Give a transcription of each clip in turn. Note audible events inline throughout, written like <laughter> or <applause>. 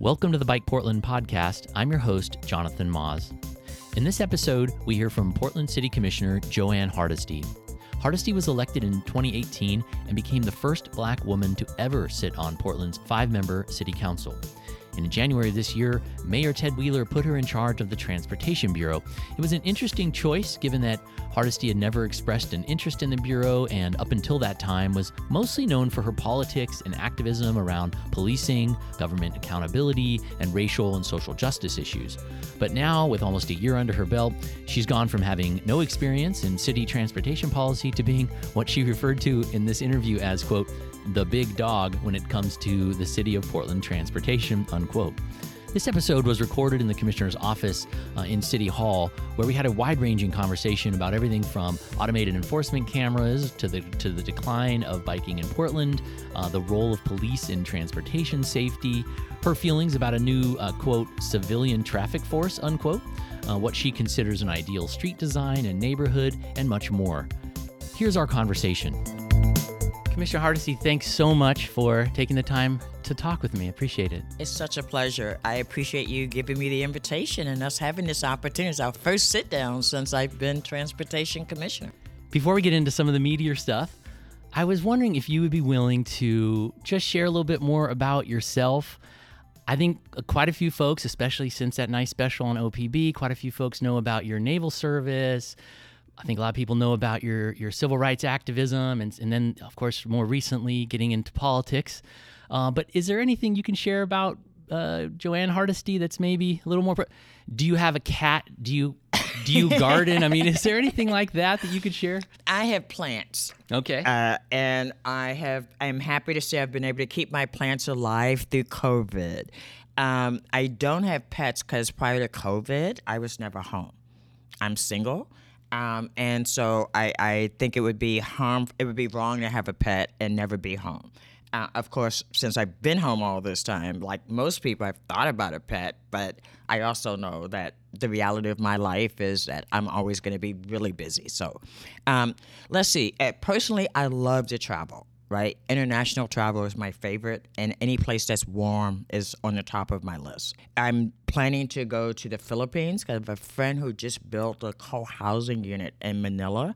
Welcome to the BikePortland podcast. I'm your host, Jonathan Maus. In this episode, we hear from Portland City Commissioner Jo Ann Hardesty. Hardesty was elected in 2018 and became the first black woman to ever sit on Portland's five member city council. In January this year, Mayor Ted Wheeler put her in charge of the Transportation Bureau. It was an interesting choice given that Hardesty had never expressed an interest in the Bureau and up until that time was mostly known for her politics and activism around policing, government accountability, and racial and social justice issues. But now, with almost a year under her belt, she's gone from having no experience in city transportation policy to being what she referred to in this interview as, quote, the big dog when it comes to the city of Portland transportation, unquote. This episode was recorded in the commissioner's office uh, in City Hall, where we had a wide-ranging conversation about everything from automated enforcement cameras to the to the decline of biking in Portland, uh, the role of police in transportation safety, her feelings about a new uh, quote civilian traffic force unquote, uh, what she considers an ideal street design and neighborhood, and much more. Here's our conversation. Commissioner Hardesty, thanks so much for taking the time to talk with me. Appreciate it. It's such a pleasure. I appreciate you giving me the invitation and us having this opportunity. It's our first sit down since I've been Transportation Commissioner. Before we get into some of the meatier stuff, I was wondering if you would be willing to just share a little bit more about yourself. I think uh, quite a few folks, especially since that nice special on OPB, quite a few folks know about your naval service, I think a lot of people know about your your civil rights activism, and and then of course more recently getting into politics. Uh, but is there anything you can share about uh, Jo Ann Hardesty that's maybe a little more? Pro- do you have a cat? Do you do you <laughs> garden? I mean, is there anything like that that you could share? I have plants. Okay. Uh, and I have. I'm happy to say I've been able to keep my plants alive through COVID. Um, I don't have pets because prior to COVID, I was never home. I'm single. Um, and so I, I think it would be harm it would be wrong to have a pet and never be home. Uh, of course, since I've been home all this time, like most people, I've thought about a pet, but I also know that the reality of my life is that I'm always going to be really busy. So, um, let's see. Uh, personally, I love to travel right? International travel is my favorite, and any place that's warm is on the top of my list. I'm planning to go to the Philippines because I have a friend who just built a co housing unit in Manila.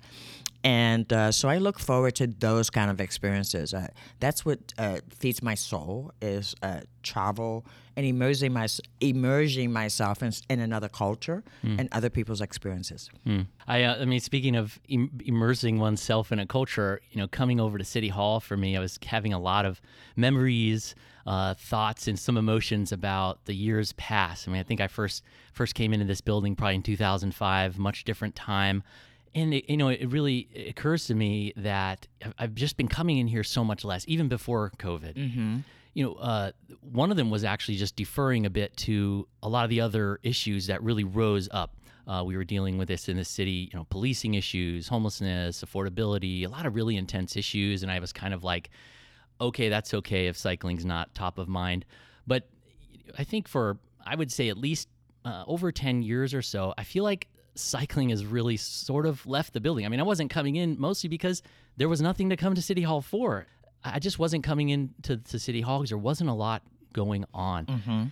And uh, so I look forward to those kind of experiences. Uh, that's what uh, feeds my soul is uh, travel and immersing, my, immersing myself in, in another culture mm. and other people's experiences. Mm. I, uh, I mean, speaking of Im- immersing oneself in a culture, you know, coming over to City Hall for me, I was having a lot of memories, uh, thoughts, and some emotions about the years past. I mean, I think I first first came into this building probably in 2005, much different time and it, you know it really occurs to me that i've just been coming in here so much less even before covid mm-hmm. You know uh, one of them was actually just deferring a bit to a lot of the other issues that really rose up uh, we were dealing with this in the city you know policing issues homelessness affordability a lot of really intense issues and i was kind of like okay that's okay if cycling's not top of mind but i think for i would say at least uh, over 10 years or so i feel like cycling has really sort of left the building. I mean, I wasn't coming in mostly because there was nothing to come to City Hall for. I just wasn't coming into to City Hall because there wasn't a lot going on. Mm-hmm.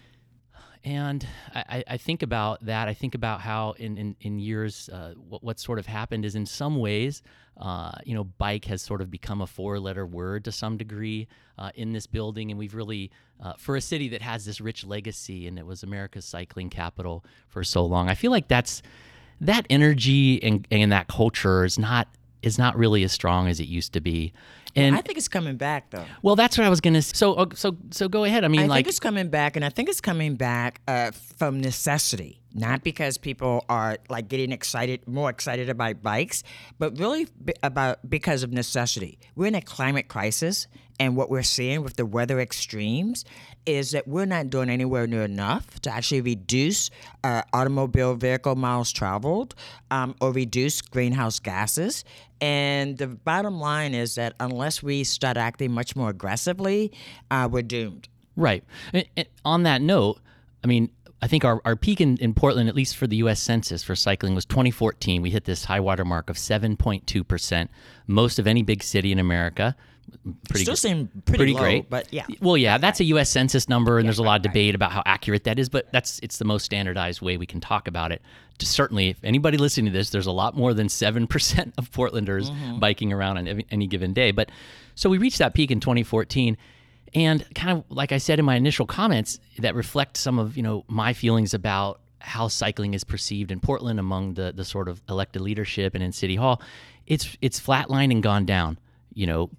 And I, I, think about that. I think about how in, in, in years, uh, what, what sort of happened is in some ways, uh, you know, bike has sort of become a four letter word to some degree uh, in this building. And we've really, uh, for a city that has this rich legacy and it was America's cycling capital for so long, I feel like that's that energy and, and that culture is not is not really as strong as it used to be. And I think it's coming back though. Well, that's what I was gonna. So, uh, so, so go ahead. I mean, I like, think it's coming back, and I think it's coming back uh, from necessity, not because people are like getting excited, more excited about bikes, but really about because of necessity. We're in a climate crisis, and what we're seeing with the weather extremes is that we're not doing anywhere near enough to actually reduce uh, automobile vehicle miles traveled um, or reduce greenhouse gases. And the bottom line is that unless we start acting much more aggressively, uh, we're doomed. Right. And on that note, I mean, I think our, our peak in, in Portland, at least for the U.S. Census for cycling, was 2014. We hit this high water mark of 7.2%, most of any big city in America pretty Still seem pretty, pretty low, great. but yeah. Well, yeah, that's a U.S. Census number, and there's a lot of debate about how accurate that is. But that's it's the most standardized way we can talk about it. Certainly, if anybody listening to this, there's a lot more than seven percent of Portlanders Mm-hmm. biking around on any given day. But so we reached that peak in 2014, and kind of like I said in my initial comments, that reflect some of you know my feelings about how cycling is perceived in Portland among the the sort of elected leadership and in City Hall. It's it's flatlined and gone down. You know,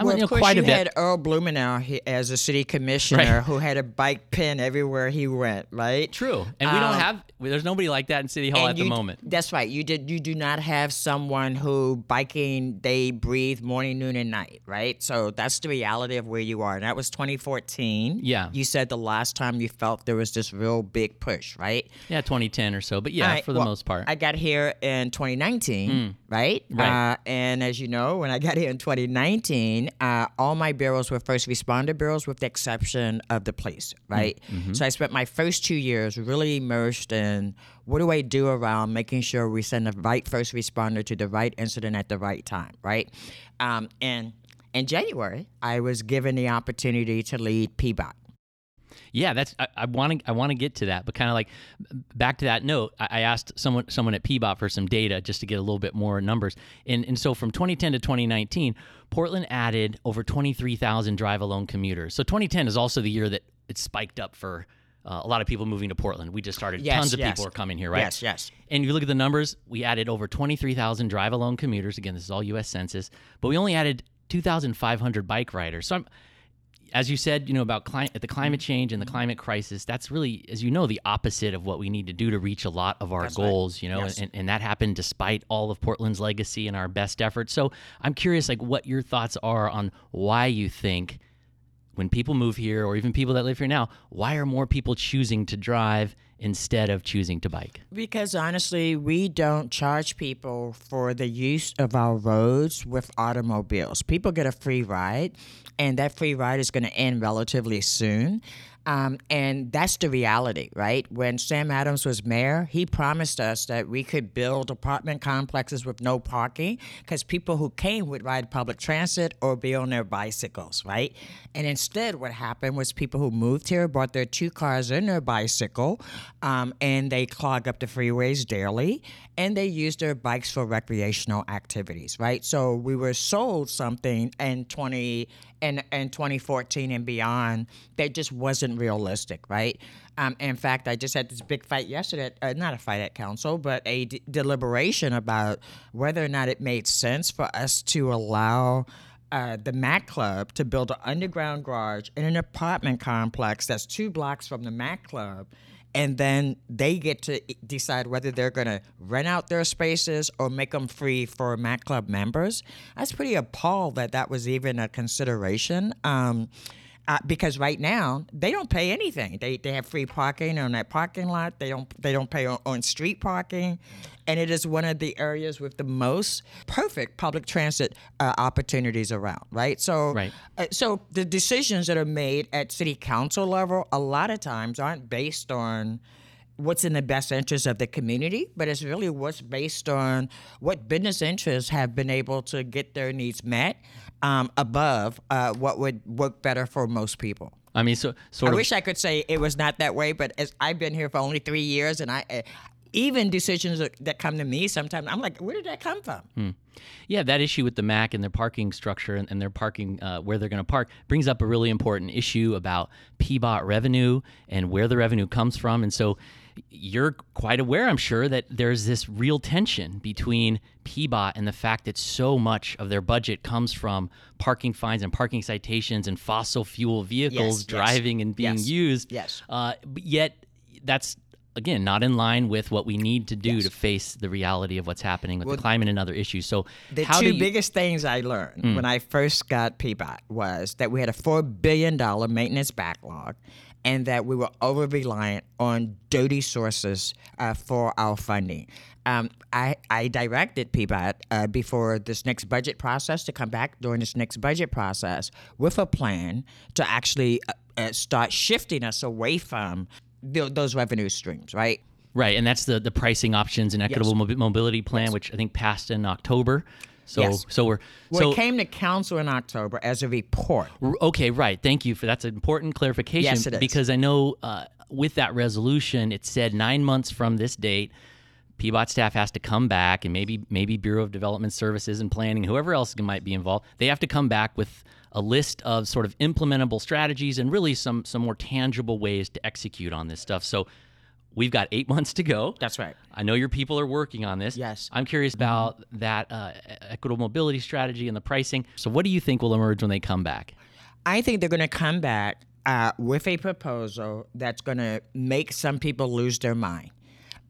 I Well, mean, you know, of course, quite you a bit. had Earl Blumenauer he- as a city commissioner Right. who had a bike pin everywhere he went, right? True, and we don't Um, have. There's nobody like that in City Hall at the moment. That's right. You did. You do not have someone who biking. They breathe morning, noon, and night. Right. So that's the reality of where you are. And that was 2014. Yeah. You said the last time you felt there was this real big push. Right. Yeah, 2010 or so, but yeah, right, for the well, most part. I got here in 2019, right? Hmm. Right. Uh, and as you know, when I got here in 2019, uh, all my bureaus were first responder bureaus, with the exception of the police, Hmm. right? Mm-hmm. So I spent my first two years really immersed in what do I do around making sure we send the right first responder to the right incident at the right time, right? Um, and in January, I was given the opportunity to lead PBOT. Yeah, that's. I want to. I want to get to that, but kind of like back to that note. I, I asked someone someone at PBOT for some data just to get a little bit more numbers, and and so from 2010 to 2019, Portland added over 23,000 drive alone commuters. So 2010 is also the year that it spiked up for. Uh, a lot of people moving to Portland. We just started. Yes, Tons of yes. people are coming here, right? Yes, yes. And you look at the numbers, we added over 23,000 drive alone commuters. Again, this is all US Census, but we only added 2,500 bike riders. So I'm, as you said, you know, about cli- the climate mm-hmm. change and the climate crisis, that's really, as you know, the opposite of what we need to do to reach a lot of our right. goals, you know, Yes. and, and that happened despite all of Portland's legacy and our best efforts. So I'm curious, like, what your thoughts are on why you think when people move here or even people that live here now, why are more people choosing to drive instead of choosing to bike? Because honestly, we don't charge people for the use of our roads with automobiles. People get a free ride, and that free ride is going to end relatively soon. Um, and that's the reality, right? When Sam Adams was mayor, he promised us that we could build apartment complexes with no parking because people who came would ride public transit or be on their bicycles, right? And instead, what happened was people who moved here brought their two cars and their bicycle, um, and they clog up the freeways daily, and they use their bikes for recreational activities, right? So we were sold something in 20 and and 2014 and beyond that just wasn't realistic, right? Um, in fact, I just had this big fight yesterday, uh, not a fight at council, but a d- deliberation about whether or not it made sense for us to allow uh, the MAC Club to build an underground garage in an apartment complex that's two blocks from the MAC Club. And then they get to decide whether they're going to rent out their spaces or make them free for MAC Club members. Was pretty appalled that that was even a consideration. Um, uh, because right now they don't pay anything. They, they have free parking on that parking lot. They don't they don't pay on, on street parking, and it is one of the areas with the most perfect public transit uh, opportunities around. Right. So Right. uh, so the decisions that are made at city council level a lot of times aren't based on what's in the best interest of the community, but it's really what's based on what business interests have been able to get their needs met um, above uh, what would work better for most people. I mean, so sort I of. wish I could say it was not that way, but as I've been here for only three years, and I. Uh, even decisions that- come to me sometimes I'm like, where did that come from? Yeah, that issue with the MAC and their parking structure and, and their parking uh, where they're going to park brings up a really important issue about PBOT revenue and where the revenue comes from. And so you're quite aware, I'm sure, that there's this real tension between PBOT and the fact that so much of their budget comes from parking fines and parking citations and fossil fuel vehicles Yes, yes, driving and being yes, used. yes. Uh, but yet, that's again not in line with what we need to do to face the reality of what's happening with the climate and other issues. So, The how two you, biggest things I learned when I first got PBOT was that we had a four billion dollar maintenance backlog, and that we were over reliant on dirty sources uh, for our funding. Um, I, I directed PBOT uh, before this next budget process to come back during this next budget process with a plan to actually uh, uh, start shifting us away from th- those revenue streams, right? Right, and that's the the pricing options and equitable mobi- mobility plan, which I think passed in October. So Yes. so we're Well, so it came to council in October as a report. R- Okay, right. Thank you for that's an important clarification. Yes, it is. Because I know uh, with that resolution, it said nine months from this date, PBOT staff has to come back, and maybe maybe Bureau of Development Services and Planning, whoever else might be involved, they have to come back with a list of sort of implementable strategies and really some some more tangible ways to execute on this stuff. So. We've got eight <laughs> months to go. That's right. I know your people are working on this. Yes. I'm curious about that uh, equitable mobility strategy and the pricing. So, what do you think will emerge when they come back? I think they're going to come back uh, with a proposal that's going to make some people lose their mind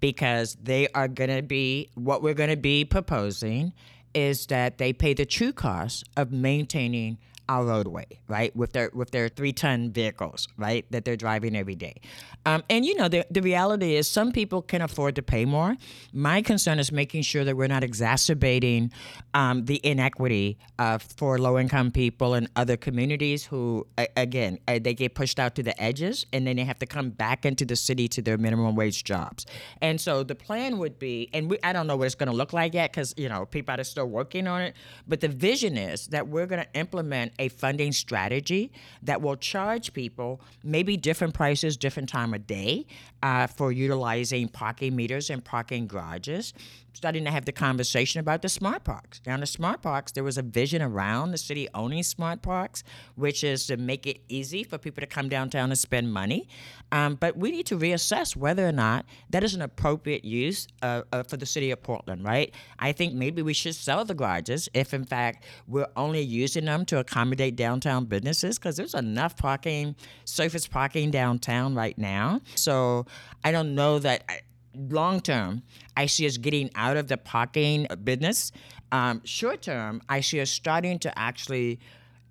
because they are going to be what we're going to be proposing is that they pay the true cost of maintaining our roadway, right, with their with their three ton vehicles, right, that they're driving every day. Um, and you know, the the reality is some people can afford to pay more. My concern is making sure that we're not exacerbating um, the inequity uh, for low income people and other communities who, again, uh, they get pushed out to the edges and then they have to come back into the city to their minimum wage jobs. And so the plan would be, and we, I don't know what it's going to look like yet because you know people are still working on it. But the vision is that we're going to implement a funding strategy that will charge people maybe different prices, different time of day uh, for utilizing parking meters and parking garages. Starting to have the conversation about the smart parks. Now, the smart parks, there was a vision around the city owning smart parks, which is to make it easy for people to come downtown and spend money. Um, but we need to reassess whether or not that is an appropriate use uh, uh, for the city of Portland, right? I think maybe we should sell the garages if, in fact, we're only using them to accommodate downtown businesses because there's enough parking, surface parking downtown right now. So I don't know that. I, long term, I see us getting out of the parking business. Um, short term, I see us starting to actually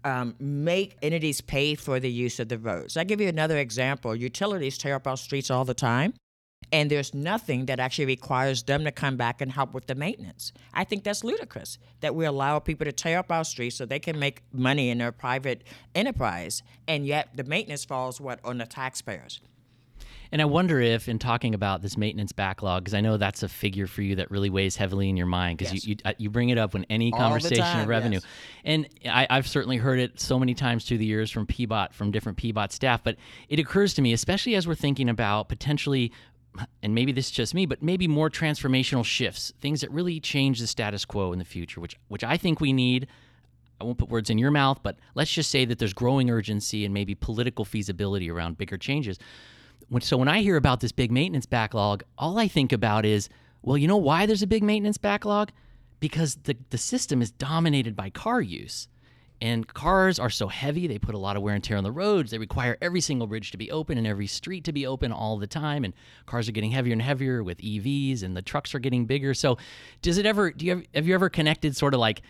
um, make entities pay for the use of the roads. I'll give you another example. Utilities tear up our streets all the time. And there's nothing that actually requires them to come back and help with the maintenance. I think that's ludicrous that we allow people to tear up our streets so they can make money in their private enterprise, and yet the maintenance falls what on the taxpayers. And I wonder if, in talking about this maintenance backlog, because I know that's a figure for you that really weighs heavily in your mind, because Yes. you, you uh, you bring it up when any the conversation time, of revenue, yes. and I, I've certainly heard it so many times through the years from PBOT, from different PBOT staff. But it occurs to me, especially as we're thinking about potentially, and maybe this is just me, but maybe more transformational shifts, things that really change the status quo in the future, which which I think we need. I won't put words in your mouth, but let's just say that there's growing urgency and maybe political feasibility around bigger changes. So when I hear about this big maintenance backlog, all I think about is, well, you know why there's a big maintenance backlog? Because the, the system is dominated by car use. And cars are so heavy, they put a lot of wear and tear on the roads. They require every single bridge to be open and every street to be open all the time. And cars are getting heavier and heavier with EVs, and the trucks are getting bigger. So, does it ever? Do you have, have you ever connected sort of like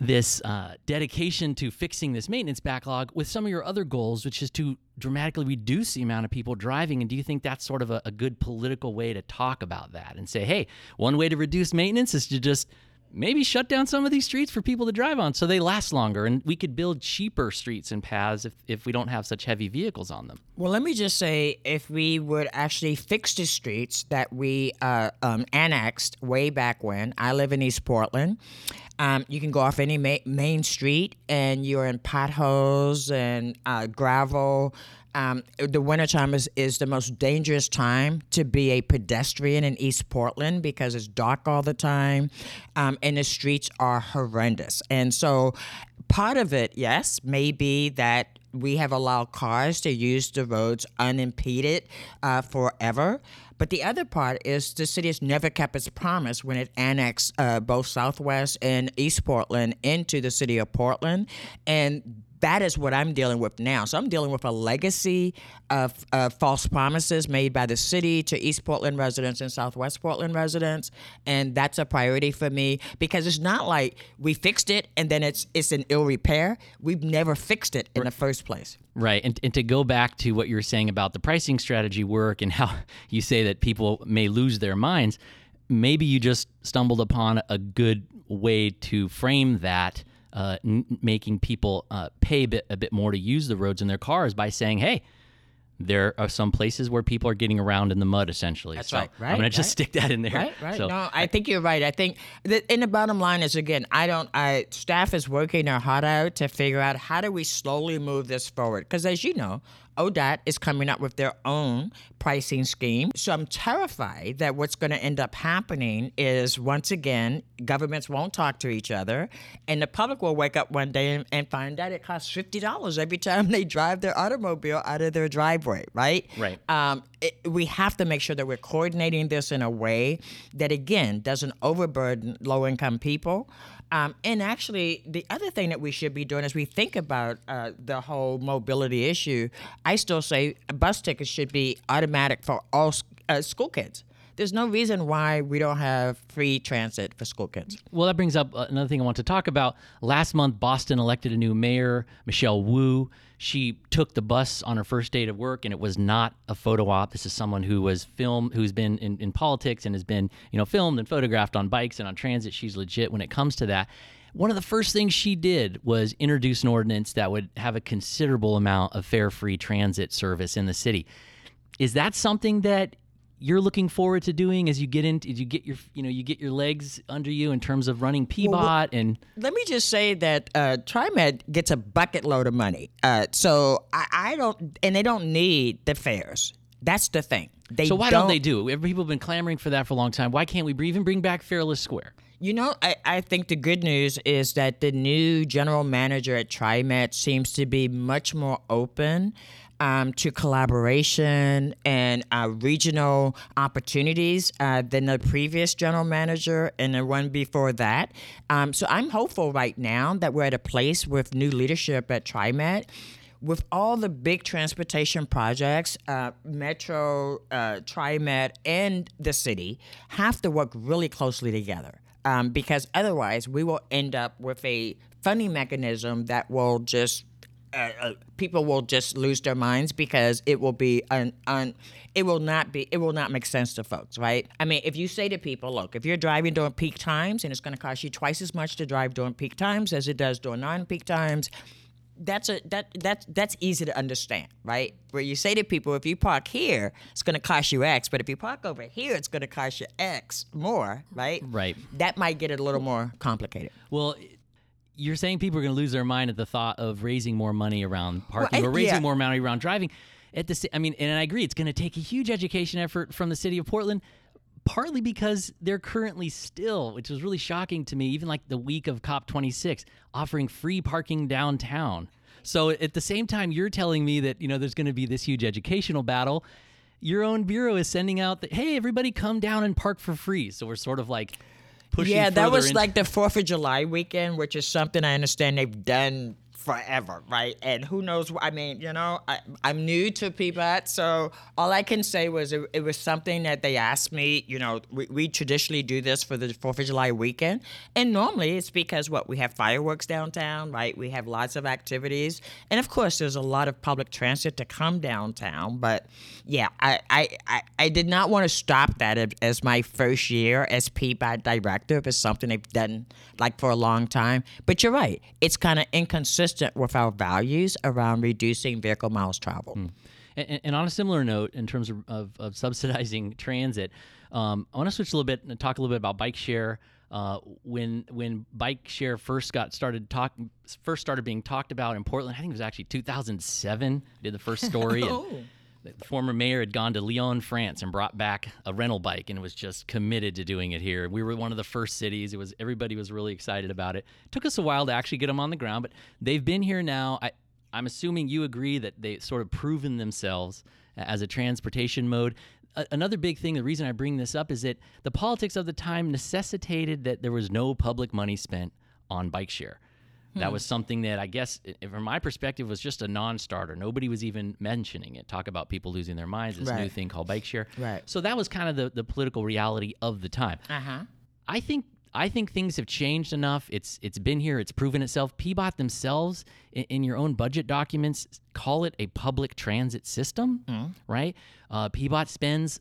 this uh, dedication to fixing this maintenance backlog with some of your other goals, which is to dramatically reduce the amount of people driving. And do you think that's sort of a, a good political way to talk about that and say, hey, one way to reduce maintenance is to just maybe shut down some of these streets for people to drive on so they last longer and we could build cheaper streets and paths if, if we don't have such heavy vehicles on them? Well, let me just say if we would actually fix the streets that we uh, um, annexed way back when, I live in East Portland. Um, you can go off any ma- main street and you're in potholes and uh, gravel. Um, the wintertime is, is the most dangerous time to be a pedestrian in East Portland because it's dark all the time um, and the streets are horrendous. And so part of it, yes, may be that we have allowed cars to use the roads unimpeded uh, forever. But the other part is the city has never kept its promise when it annexed uh, both Southwest and East Portland into the city of Portland. And that is what I'm dealing with now. So I'm dealing with a legacy of uh, false promises made by the city to East Portland residents and Southwest Portland residents, and that's a priority for me because it's not like we fixed it and then it's it's in ill repair. We've never fixed it in the first place. Right. And, and to go back to what you were saying about the pricing strategy work and how <laughs> you say that people may lose their minds, maybe you just stumbled upon a good way to frame that, uh, n- making people uh, pay a bit, a bit more to use the roads in their cars by saying, hey, there are some places where people are getting around in the mud essentially. That's so right, right, I'm going to just right. stick that in there. Right, right. So, no, I think you're right. I think that, and the bottom line is again, I don't. I staff is working their heart out to figure out how do we slowly move this forward. Because as you know, ODOT is coming up with their own pricing scheme. So I'm terrified that what's going to end up happening is once again, governments won't talk to each other, and the public will wake up one day and, and find out it costs fifty dollars every time they drive their automobile out of their driveway. Right. Right. Um, it, we have to make sure that we're coordinating this in a way that again doesn't overburden low-income people. Um, and actually, the other thing that we should be doing as we think about uh, the whole mobility issue, I still say bus tickets should be automatic for all uh, school kids. There's no reason why we don't have free transit for school kids. Well, that brings up uh, another thing I want to talk about. Last month, Boston elected a new mayor, Michelle Wu. She took the bus on her first day of work, and it was not a photo op. This is someone who was filmed, who's been in, in politics and has been, you know, filmed and photographed on bikes and on transit. She's legit when it comes to that. One of the first things she did was introduce an ordinance that would have a considerable amount of fare-free transit service in the city. Is that something that you're looking forward to doing as you get into as you get your you know you get your legs under you in terms of running PBOT and Let me just say that uh, TriMet gets a bucket load of money. Uh, so I, I don't, and they don't need the fares. That's the thing. They so why don't, they do it? People have been clamoring for that for a long time. Why can't we even bring back Fareless Square? You know, I, I think the good news is that the new general manager at TriMet seems to be much more open um, to collaboration and uh, regional opportunities uh, than the previous general manager and the one before that. Um, so I'm hopeful right now that we're at a place with new leadership at TriMet with all the big transportation projects, uh, Metro, uh, TriMet, and the city have to work really closely together um, because otherwise we will end up with a funding mechanism that will just uh, uh, people will just lose their minds because it will be un, un, it will not be it will not make sense to folks right i mean if you say to people look if you're driving during peak times and it's going to cost you twice as much to drive during peak times as it does during non-peak times that's a that that's that's easy to understand, right? Where you say to people, if you park here, it's going to cost you X, but if you park over here, it's going to cost you X more, right? Right. That might get it a little more complicated. Well, you're saying people are going to lose their mind at the thought of raising more money around parking I- or raising yeah. more money around driving. At the, I mean, and I agree, it's going to take a huge education effort from the city of Portland. Partly because they're currently still, which was really shocking to me, even like the week of COP26, offering free parking downtown. So at the same time, you're telling me that you know there's going to be this huge educational battle. Your own bureau is sending out that hey, everybody come down and park for free. So we're sort of like pushing. yeah, that was like the Fourth of July weekend, which is something I understand they've done forever, right? And who knows? I mean, you know, I, I'm new to PBOT, so all I can say was it, it was something that they asked me. You know, we, we traditionally do this for the Fourth of July weekend, and normally it's because what we have fireworks downtown, right? We have lots of activities, and of course, there's a lot of public transit to come downtown. But yeah, I I, I, I did not want to stop that as- my first year as PBOT director. It's something they've done like for a long time. But you're right; it's kind of inconsistent with our values around reducing vehicle miles traveled. And, and on a similar note, in terms of, of, of <laughs> subsidizing transit, um, I want to switch a little bit and talk a little bit about bike share. Uh, when when bike share first got started talk first started being talked about in Portland, I think it was actually 2007. I did the first story. <laughs> and the former mayor had gone to Lyon, France, and brought back a rental bike, and was just committed to doing it here. We were one of the first cities. It was everybody was really excited about it. Took us a while to actually get them on the ground, but they've been here now. I, I'm assuming you agree that they sort of proven themselves as a transportation mode. A- Another big thing, the reason I bring this up is that the politics of the time necessitated that there was no public money spent on bike share. That was something that I guess, from my perspective, was just a non-starter. Nobody was even mentioning it. Talk about people losing their minds. This new thing called bike share. Right. So that was kind of the, the political reality of the time. Uh huh. I think I think things have changed enough. It's it's been here. It's proven itself. PBOT themselves, in, in your own budget documents, call it a public transit system, right? Uh, PBOT spends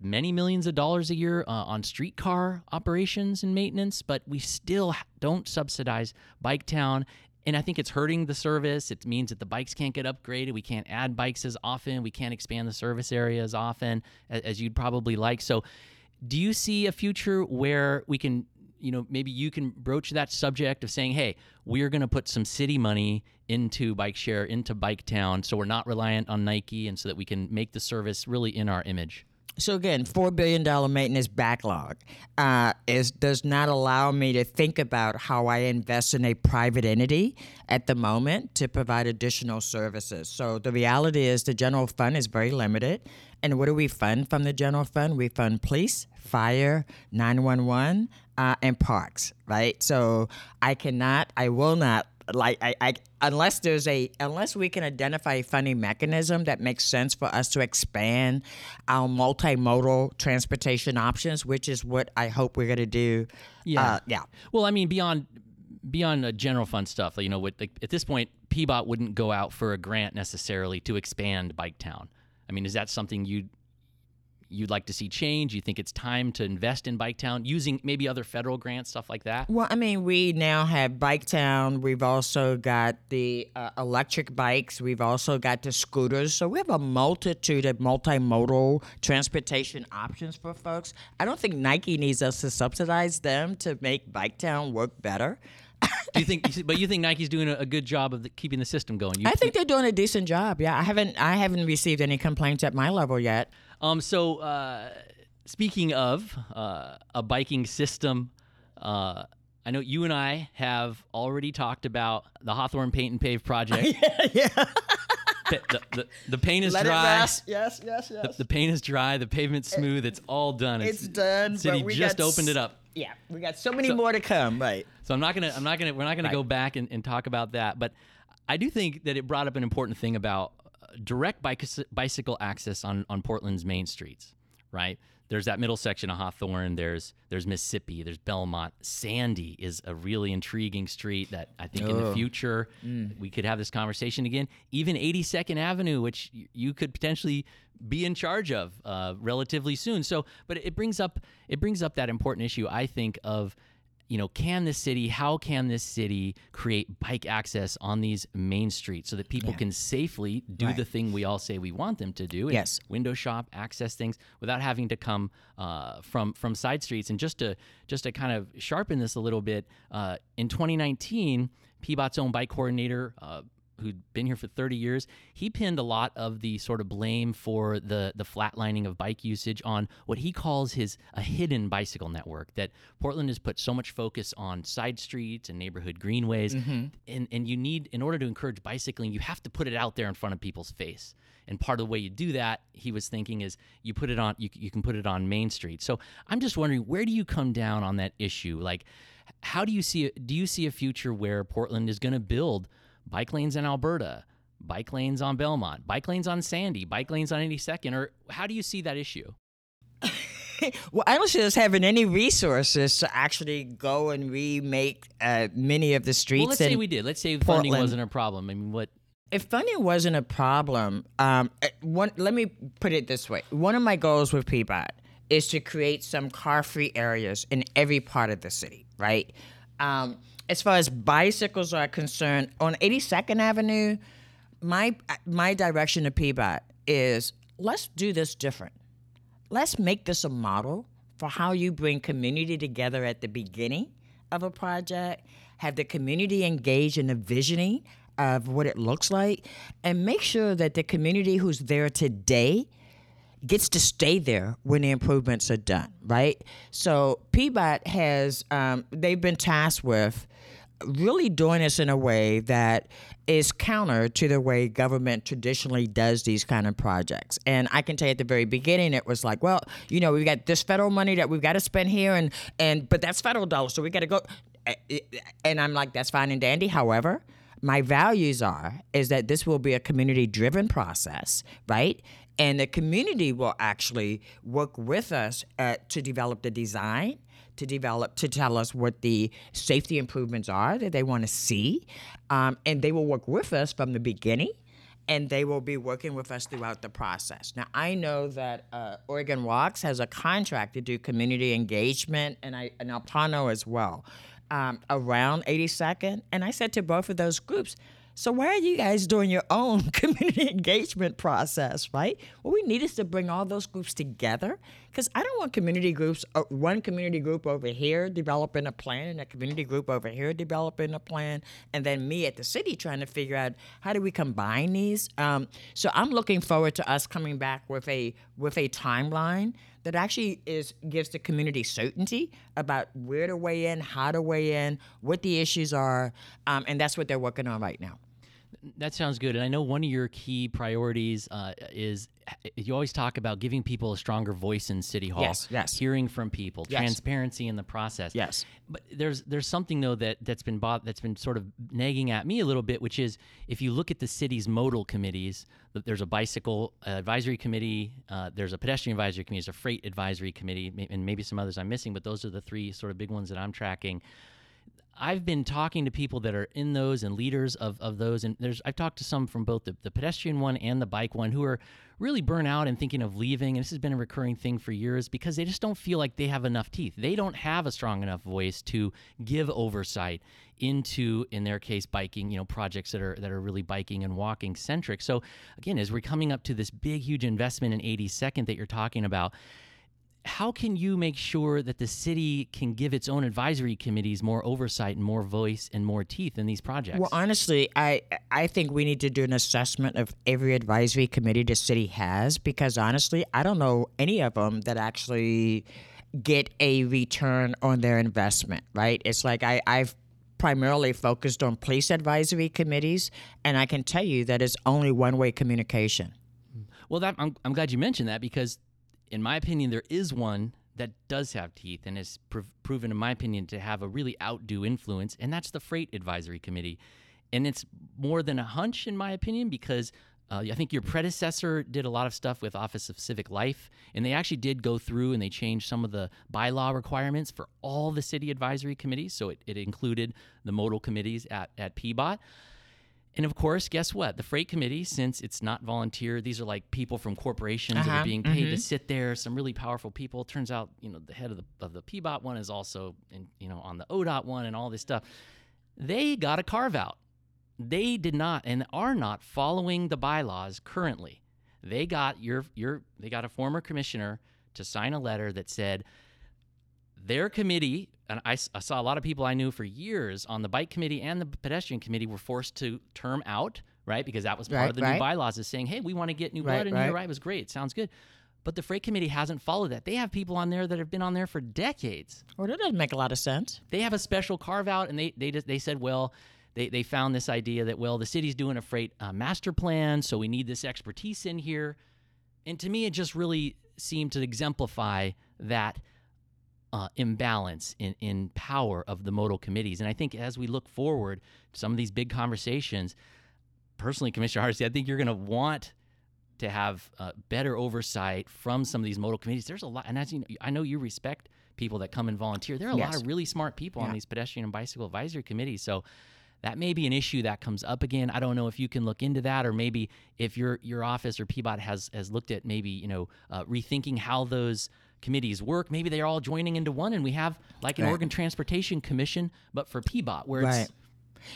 many millions of dollars a year uh, on streetcar operations and maintenance, but we still don't subsidize Biketown. and I think it's hurting the service. It means that the bikes can't get upgraded. We can't add bikes as often. We can't expand the service area as often as, as you'd probably like. So, do you see a future where we can, you know, maybe you can broach that subject of saying, hey, we're going to put some city money into bike share, into Biketown, so we're not reliant on Nike and so that we can make the service really in our image? So again, four billion dollar maintenance backlog uh, is does not allow me to think about how I invest in a private entity at the moment to provide additional services. So the reality is the general fund is very limited, and what do we fund from the general fund? We fund police, fire, nine one one, uh, and parks. Right. So I cannot, I will not like I, I unless there's a unless we can identify a funding mechanism that makes sense for us to expand our multimodal transportation options, which is what I hope we're going to do. Yeah, uh, yeah. Well, I mean, beyond beyond uh, general fund stuff, you know, with, like, at this point, PBOT wouldn't go out for a grant necessarily to expand Biketown. I mean, is that something you'd you'd like to see change? You think it's time to invest in Biketown using maybe other federal grants, stuff like that? Well, I mean, we now have Biketown. We've also got the uh, electric bikes. We've also got the scooters. So we have a multitude of multimodal transportation options for folks. I don't think Nike needs us to subsidize them to make Biketown work better. Do you think? But you think Nike's doing a, good job of the, keeping the system going? You, I think they're doing a decent job. Yeah, I haven't I haven't received any complaints at my level yet. Um, so uh, speaking of uh, a biking system, uh, I know you and I have already talked about the Hawthorne Paint and Pave project. <laughs> yeah. yeah. The, the, the, paint is Let dry. Yes, yes, yes. The, the, paint is dry. The pavement's smooth. It's all done. It's, it's done. City just opened it up. Yeah, we got so many so, more to come. Right. So I'm not gonna. I'm not gonna. We're not gonna right. go back and, and talk about that. But I do think that it brought up an important thing about direct bicycle access on, on Portland's main streets, right? There's that middle section of Hawthorne. There's there's Mississippi. There's Belmont. Sandy is a really intriguing street that I think oh. in the future mm. we could have this conversation again. Even 82nd Avenue, which you could potentially be in charge of uh, relatively soon. So, but it brings up it brings up that important issue I think of you know, can this city, how can this city create bike access on these main streets so that people yeah. can safely do right. the thing we all say we want them to do? yes. Window shop, access things without having to come uh, from from side streets. And just to just to kind of sharpen this a little bit, uh, in 2019, PBOT's own bike coordinator. Uh, who'd been here for 30 years, he pinned a lot of the sort of blame for the the flatlining of bike usage on what he calls his a hidden bicycle network. That Portland has put so much focus on side streets and neighborhood greenways, mm-hmm. and and you need in order to encourage bicycling, you have to put it out there in front of people's face. And part of the way you do that, he was thinking, is you put it on you you can put it on Main Street. So I'm just wondering, where do you come down on that issue? Like, how do you see do you see a future where Portland is going to build bike lanes in Alberta, bike lanes on Belmont, bike lanes on Sandy, bike lanes on 82nd? Or how do you see that issue? <laughs> well, I don't see us having any resources to actually go and remake uh, many of the streets. Well, let's say we did. Let's say Portland. funding wasn't a problem. I mean, what? If funding wasn't a problem, um, uh, one, let me put it this way: one of my goals with PBOT is to create some car-free areas in every part of the city. Right. Um, as far as bicycles are concerned, on 82nd Avenue, my my direction to PBOT is let's do this different. Let's make this a model for how you bring community together at the beginning of a project, have the community engage in the visioning of what it looks like, and make sure that the community who's there today gets to stay there when the improvements are done, right? So PBOT has, um, they've been tasked with really doing this in a way that is counter to the way government traditionally does these kind of projects. And I can tell you at the very beginning, it was like, well, you know, we've got this federal money that we've got to spend here, and and but that's federal dollars, so we got to go. And I'm like, that's fine and dandy. However, my values are is that this will be a community driven process, right? And the community will actually work with us uh, to develop the design to develop to tell us what the safety improvements are that they want to see, um, and they will work with us from the beginning. And they will be working with us throughout the process. Now, I know that uh, Oregon Walks has a contract to do community engagement, and I and APANO as well. um, around 82nd. And I said to both of those groups, so why are you guys doing your own <laughs> community engagement process, right? What we need is to bring all those groups together because I don't want community groups, uh, one community group over here developing a plan and a community group over here developing a plan, and then me at the city trying to figure out how do we combine these. Um, so I'm looking forward to us coming back with a with a timeline that actually is gives the community certainty about where to weigh in, how to weigh in, what the issues are, um, and that's what they're working on right now. That sounds good. And I know one of your key priorities uh, is you always talk about giving people a stronger voice in City Hall. Yes, yes. Hearing from people, Yes. transparency in the process. Yes. But there's there's something though that that's been bought, that's been sort of nagging at me a little bit, which is if you look at the city's modal committees, there's a bicycle advisory committee, uh, there's a pedestrian advisory committee, there's a freight advisory committee, and maybe some others I'm missing, but those are the three sort of big ones that I'm tracking. I've been talking to people that are in those and leaders of, of those, and there's I've talked to some from both the, the pedestrian one and the bike one who are really burnt out and thinking of leaving. And this has been a recurring thing for years because they just don't feel like they have enough teeth. They don't have a strong enough voice to give oversight into, in their case, biking. You know, projects that are that are really biking and walking centric. So again, as we're coming up to this big, huge investment in 82nd that you're talking about how can you make sure that the city can give its own advisory committees more oversight and more voice and more teeth in these projects? Well, honestly, I I think we need to do an assessment of every advisory committee the city has because honestly, I don't know any of them that actually get a return on their investment. Right? It's like I I've primarily focused on police advisory committees, and I can tell you that it's only one way communication. well, that, I'm, I'm glad you mentioned that because, in my opinion, there is one that does have teeth and has prov- proven, in my opinion, to have a really outdo influence, and that's the Freight Advisory Committee. And it's more than a hunch, in my opinion, because uh, I think your predecessor did a lot of stuff with Office of Civic Life, and they actually did go through and they changed some of the bylaw requirements for all the city advisory committees. So it, it included the modal committees at, at PBOT. And of course, guess what? The freight committee, since it's not volunteer, these are like people from corporations that Uh-huh, are being paid to sit there. Some really powerful people. Turns out, you know, the head of the of the PBOT one is also, in, you know, on the ODOT one and all this stuff. They got a carve out. They did not and are not following the bylaws currently. They got your your they got a former commissioner to sign a letter that said their committee and I, I saw a lot of people I knew for years on the bike committee and the pedestrian committee were forced to term out, right? Because that was part Right, of the right. new bylaws is saying, hey, we want to get new Right, blood in here, right. It was great. It sounds good. But the freight committee hasn't followed that. They have people on there that have been on there for decades. Well, that doesn't make a lot of sense. They have a special carve out, and they they just, they said, well, they, they found this idea that well, the city's doing a freight uh, master plan, so we need this expertise in here. And to me, it just really seemed to exemplify that uh, imbalance in, in power of the modal committees. And I think as we look forward to some of these big conversations, personally, Commissioner Hardesty, I think you're going to want to have uh, better oversight from some of these modal committees. There's a lot, and as you know, I know you respect people that come and volunteer. There are a lot of really smart people on these pedestrian and bicycle advisory committees. So that may be an issue that comes up again. I don't know if you can look into that, or maybe if your your office or PBOT has has looked at maybe you know uh, rethinking how those committees work. Maybe they're all joining into one, and we have like an Right. Oregon Transportation Commission, but for PBOT, where Right. it's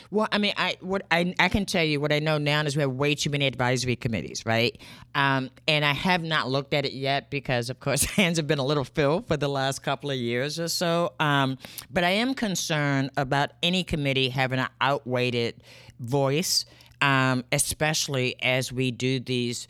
Well, I mean, I what I I can tell you what I know now is we have way too many advisory committees, right? Um, and I have not looked at it yet because, of course, <laughs> hands have been a little filled for the last couple of years or so. Um, but I am concerned about any committee having an outweighted voice, um, especially as we do these.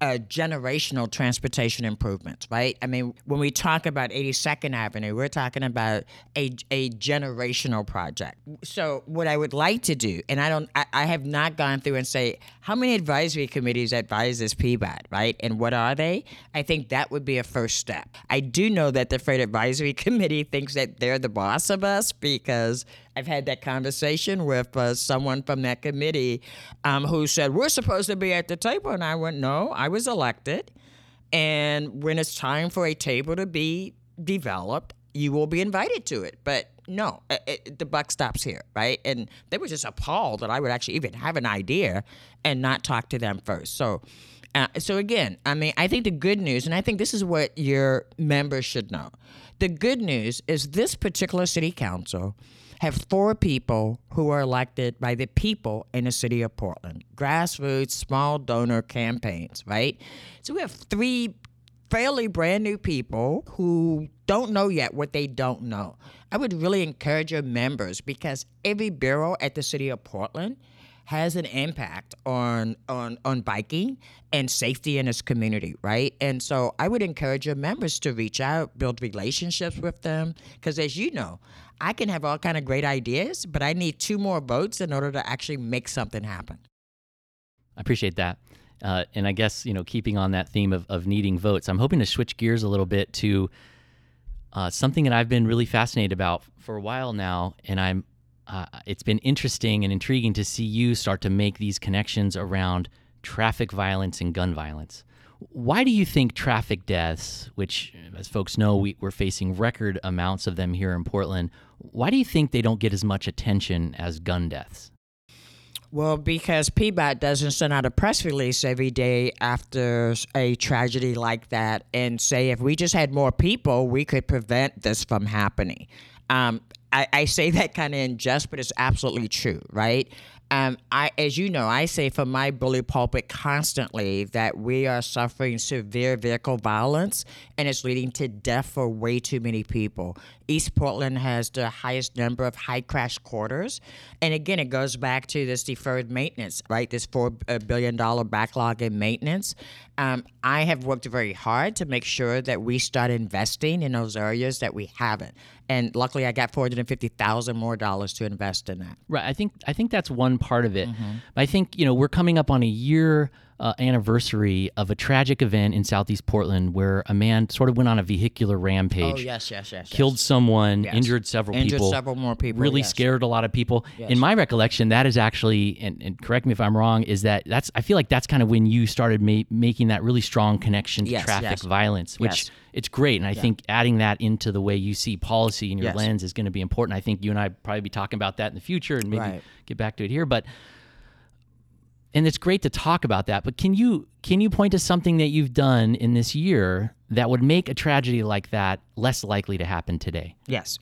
Uh, generational transportation improvements, right? I mean, when we talk about 82nd Avenue, we're talking about a, a generational project. So, what I would like to do, and I don't, I, I have not gone through and say how many advisory committees advise this PBOT, right? And what are they? I think that would be a first step. I do know that the Freight Advisory <laughs> Committee thinks that they're the boss of us because I've had that conversation with uh, someone from that committee um, who said, We're supposed to be at the table. And I went, No, I was elected. And when it's time for a table to be developed, you will be invited to it. But no, it, it, the buck stops here, right? And they were just appalled that I would actually even have an idea and not talk to them first. So, uh, so again, I mean, I think the good news, and I think this is what your members should know. The good news is this particular city council have four people who are elected by the people in the city of Portland. Grassroots, small donor campaigns, right? So we have three fairly brand new people who don't know yet what they don't know. I would really encourage your members because every bureau at the city of Portland has an impact on on on biking and safety in its community, right? And so I would encourage your members to reach out, build relationships with them, because as you know, I can have all kind of great ideas, but I need two more votes in order to actually make something happen. I appreciate that. Uh, and I guess, you know, keeping on that theme of, of needing votes, I'm hoping to switch gears a little bit to uh, something that I've been really fascinated about for a while now. And I'm, uh, it's been interesting and intriguing to see you start to make these connections around traffic violence and gun violence. Why do you think traffic deaths, which, as folks know, we, we're facing record amounts of them here in Portland, why do you think they don't get as much attention as gun deaths? Well, because PBOT doesn't send out a press release every day after a tragedy like that and say if we just had more people, we could prevent this from happening. Um, I, I, say that kind of in jest, but it's absolutely true, right? Um, I, as you know, I say from my bully pulpit constantly that we are suffering severe vehicle violence and it's leading to death for way too many people. East Portland has the highest number of high crash corridors. And again, it goes back to this deferred maintenance, right? This $4 billion backlog in maintenance. Um, I have worked very hard to make sure that we start investing in those areas that we haven't. And luckily, I got 450000 more dollars to invest in that. Right. I think, I think that's one part of it. Mm-hmm. I think, you know, we're coming up on a year uh, anniversary of a tragic event in Southeast Portland where a man sort of went on a vehicular rampage. Oh yes, yes, yes. Killed yes. someone, yes. injured several injured people. several more people. Really yes. scared a lot of people. In my recollection, that is actually, and, and, correct me if I'm wrong, is that that's I feel like that's kind of when you started ma- making that really strong connection to traffic violence, which it's great. And I yeah. think adding that into the way you see policy in your lens is going to be important. I think you and I probably be talking about that in the future and maybe right. get back to it here, but and it's great to talk about that but can you can you point to something that you've done in this year that would make a tragedy like that less likely to happen today? Yes.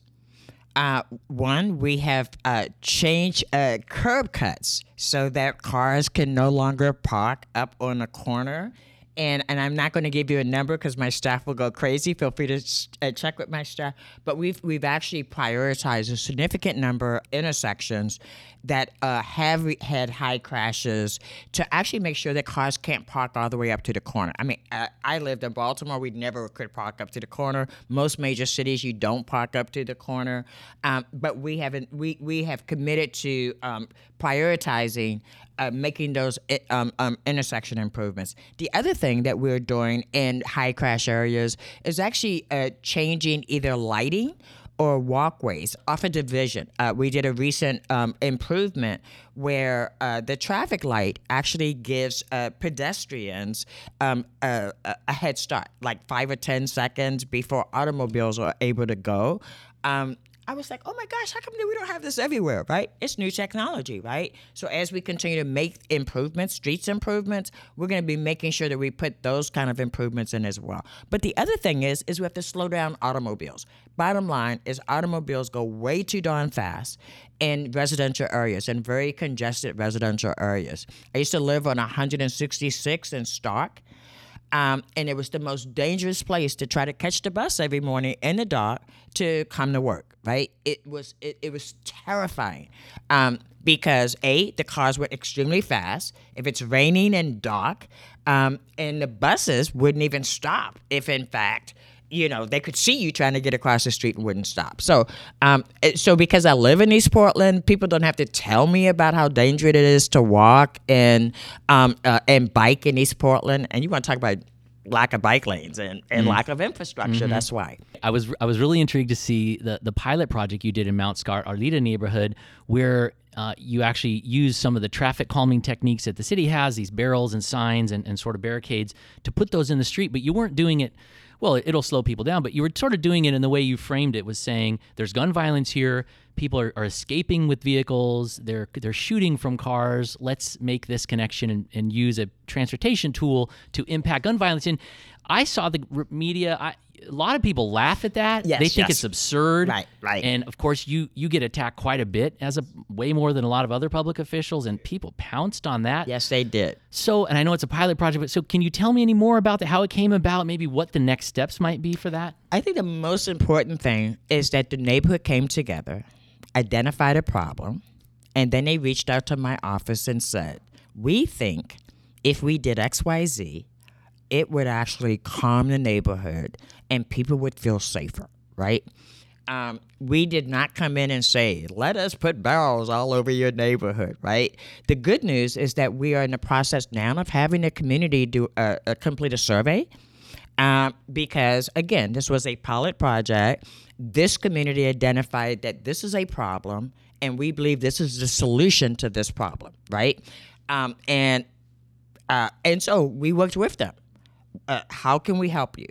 Uh, one, we have uh, changed uh, curb cuts so that cars can no longer park up on a corner and and I'm not going to give you a number because my staff will go crazy. Feel free to uh, check with my staff. But we've we've actually prioritized a significant number of intersections that uh, have had high crashes to actually make sure that cars can't park all the way up to the corner. I mean, I, I lived in Baltimore. We never could park up to the corner. Most major cities, you don't park up to the corner. Um, but we haven't. We we have committed to um, prioritizing uh, making those um, um, intersection improvements. The other thing that we're doing in high crash areas is actually uh, changing either lighting or walkways off a division. Uh, we did a recent um, improvement where uh, the traffic light actually gives uh, pedestrians um, a, a, head start, like five or 10 seconds before automobiles are able to go. Um, I was like, oh my gosh, how come we don't have this everywhere, right? It's new technology, right? So as we continue to make improvements, streets improvements, we're going to be making sure that we put those kind of improvements in as well. But the other thing is, is we have to slow down automobiles. Bottom line is automobiles go way too darn fast in residential areas, in very congested residential areas. I used to live on 166 in Stark. Um, and it was the most dangerous place to try to catch the bus every morning in the dark to come to work. Right? It was it, it was terrifying um, because a the cars were extremely fast. If it's raining and dark, um, and the buses wouldn't even stop if in fact you know they could see you trying to get across the street and wouldn't stop so um, so because i live in east portland people don't have to tell me about how dangerous it is to walk and um, uh, and bike in east portland and you want to talk about lack of bike lanes and, and mm. lack of infrastructure. Mm-hmm. That's why. I was I was really intrigued to see the the pilot project you did in Mount Scott Arleta neighborhood where uh, you actually use some of the traffic calming techniques that the city has, these barrels and signs and, and sort of barricades, to put those in the street, but you weren't doing it well, it'll slow people down. But you were sort of doing it in the way you framed it was saying there's gun violence here. People are, are escaping with vehicles. They're they're shooting from cars. Let's make this connection and, and use a transportation tool to impact gun violence. And I saw the media. I, a lot of people laugh at that. Yes, they think yes. it's absurd. Right, right. And of course, you you get attacked quite a bit as a way more than a lot of other public officials, and people pounced on that. Yes, they did. So, and I know it's a pilot project, but so can you tell me any more about that? How it came about? Maybe what the next steps might be for that? I think the most important thing is that the neighborhood came together, identified a problem, and then they reached out to my office and said, We think if we did XYZ, it would actually calm the neighborhood and people would feel safer, right? Um, we did not come in and say, let us put barrels all over your neighborhood, right? The good news is that we are in the process now of having the community do a, a complete a survey um, because again, this was a pilot project. This community identified that this is a problem, and we believe this is the solution to this problem, right? Um, and uh, and so we worked with them. Uh, how can we help you?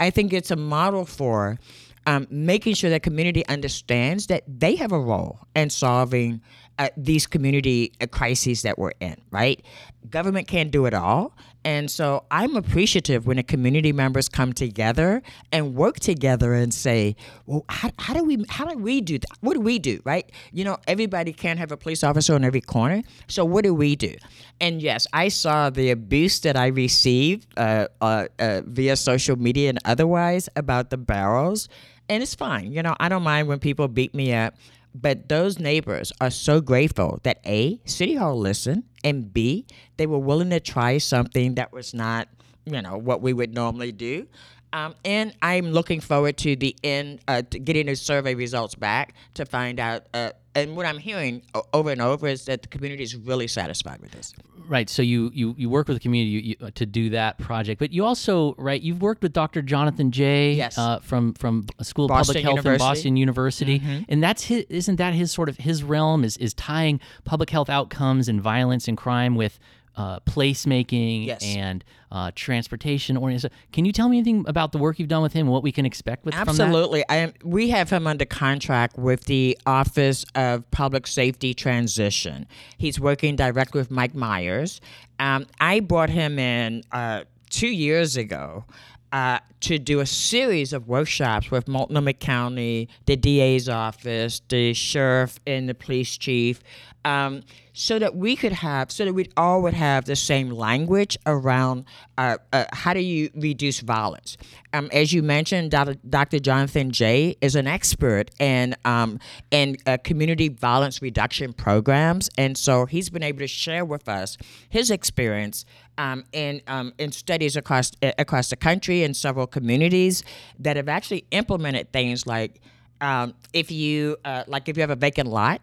I think it's a model for um, making sure that community understands that they have a role in solving uh, these community uh, crises that we're in, right? Government can't do it all. And so I'm appreciative when the community members come together and work together and say, well, how, how do we how do we do that? What do we do, right? You know, everybody can't have a police officer on every corner. So what do we do? And yes, I saw the abuse that I received uh, uh, uh, via social media and otherwise about the barrels. And it's fine. You know, I don't mind when people beat me up. But those neighbors are so grateful that A, City Hall listened, and B, they were willing to try something that was not, you know, what we would normally do. Um, and I'm looking forward to the end, uh, to getting the survey results back to find out. Uh, and what I'm hearing over and over is that the community is really satisfied with this. Right. So you you, you work with the community you, you, to do that project, but you also right you've worked with Dr. Jonathan Jay Yes. uh, from from School of Boston Public Health in University. Mm-hmm. Boston University, and that's his, isn't that his sort of his realm is is tying public health outcomes and violence and crime with uh, placemaking Yes. and uh, transportation organization. Can you tell me anything about the work you've done with him? What we can expect with? Absolutely. I am, we have him under contract with the Office of Public Safety Transition. He's working directly with Mike Myers. Um, I brought him in uh, two years ago. Uh, to do a series of workshops with Multnomah County, the DA's office, the sheriff, and the police chief, um, so that we could have, so that we all would have the same language around uh, uh, how do you reduce violence. Um, as you mentioned, Dr. Jonathan Jay is an expert in um, in uh, community violence reduction programs, and so he's been able to share with us his experience um, in um, in studies across uh, across the country and several communities that have actually implemented things like um, if you uh, like if you have a vacant lot,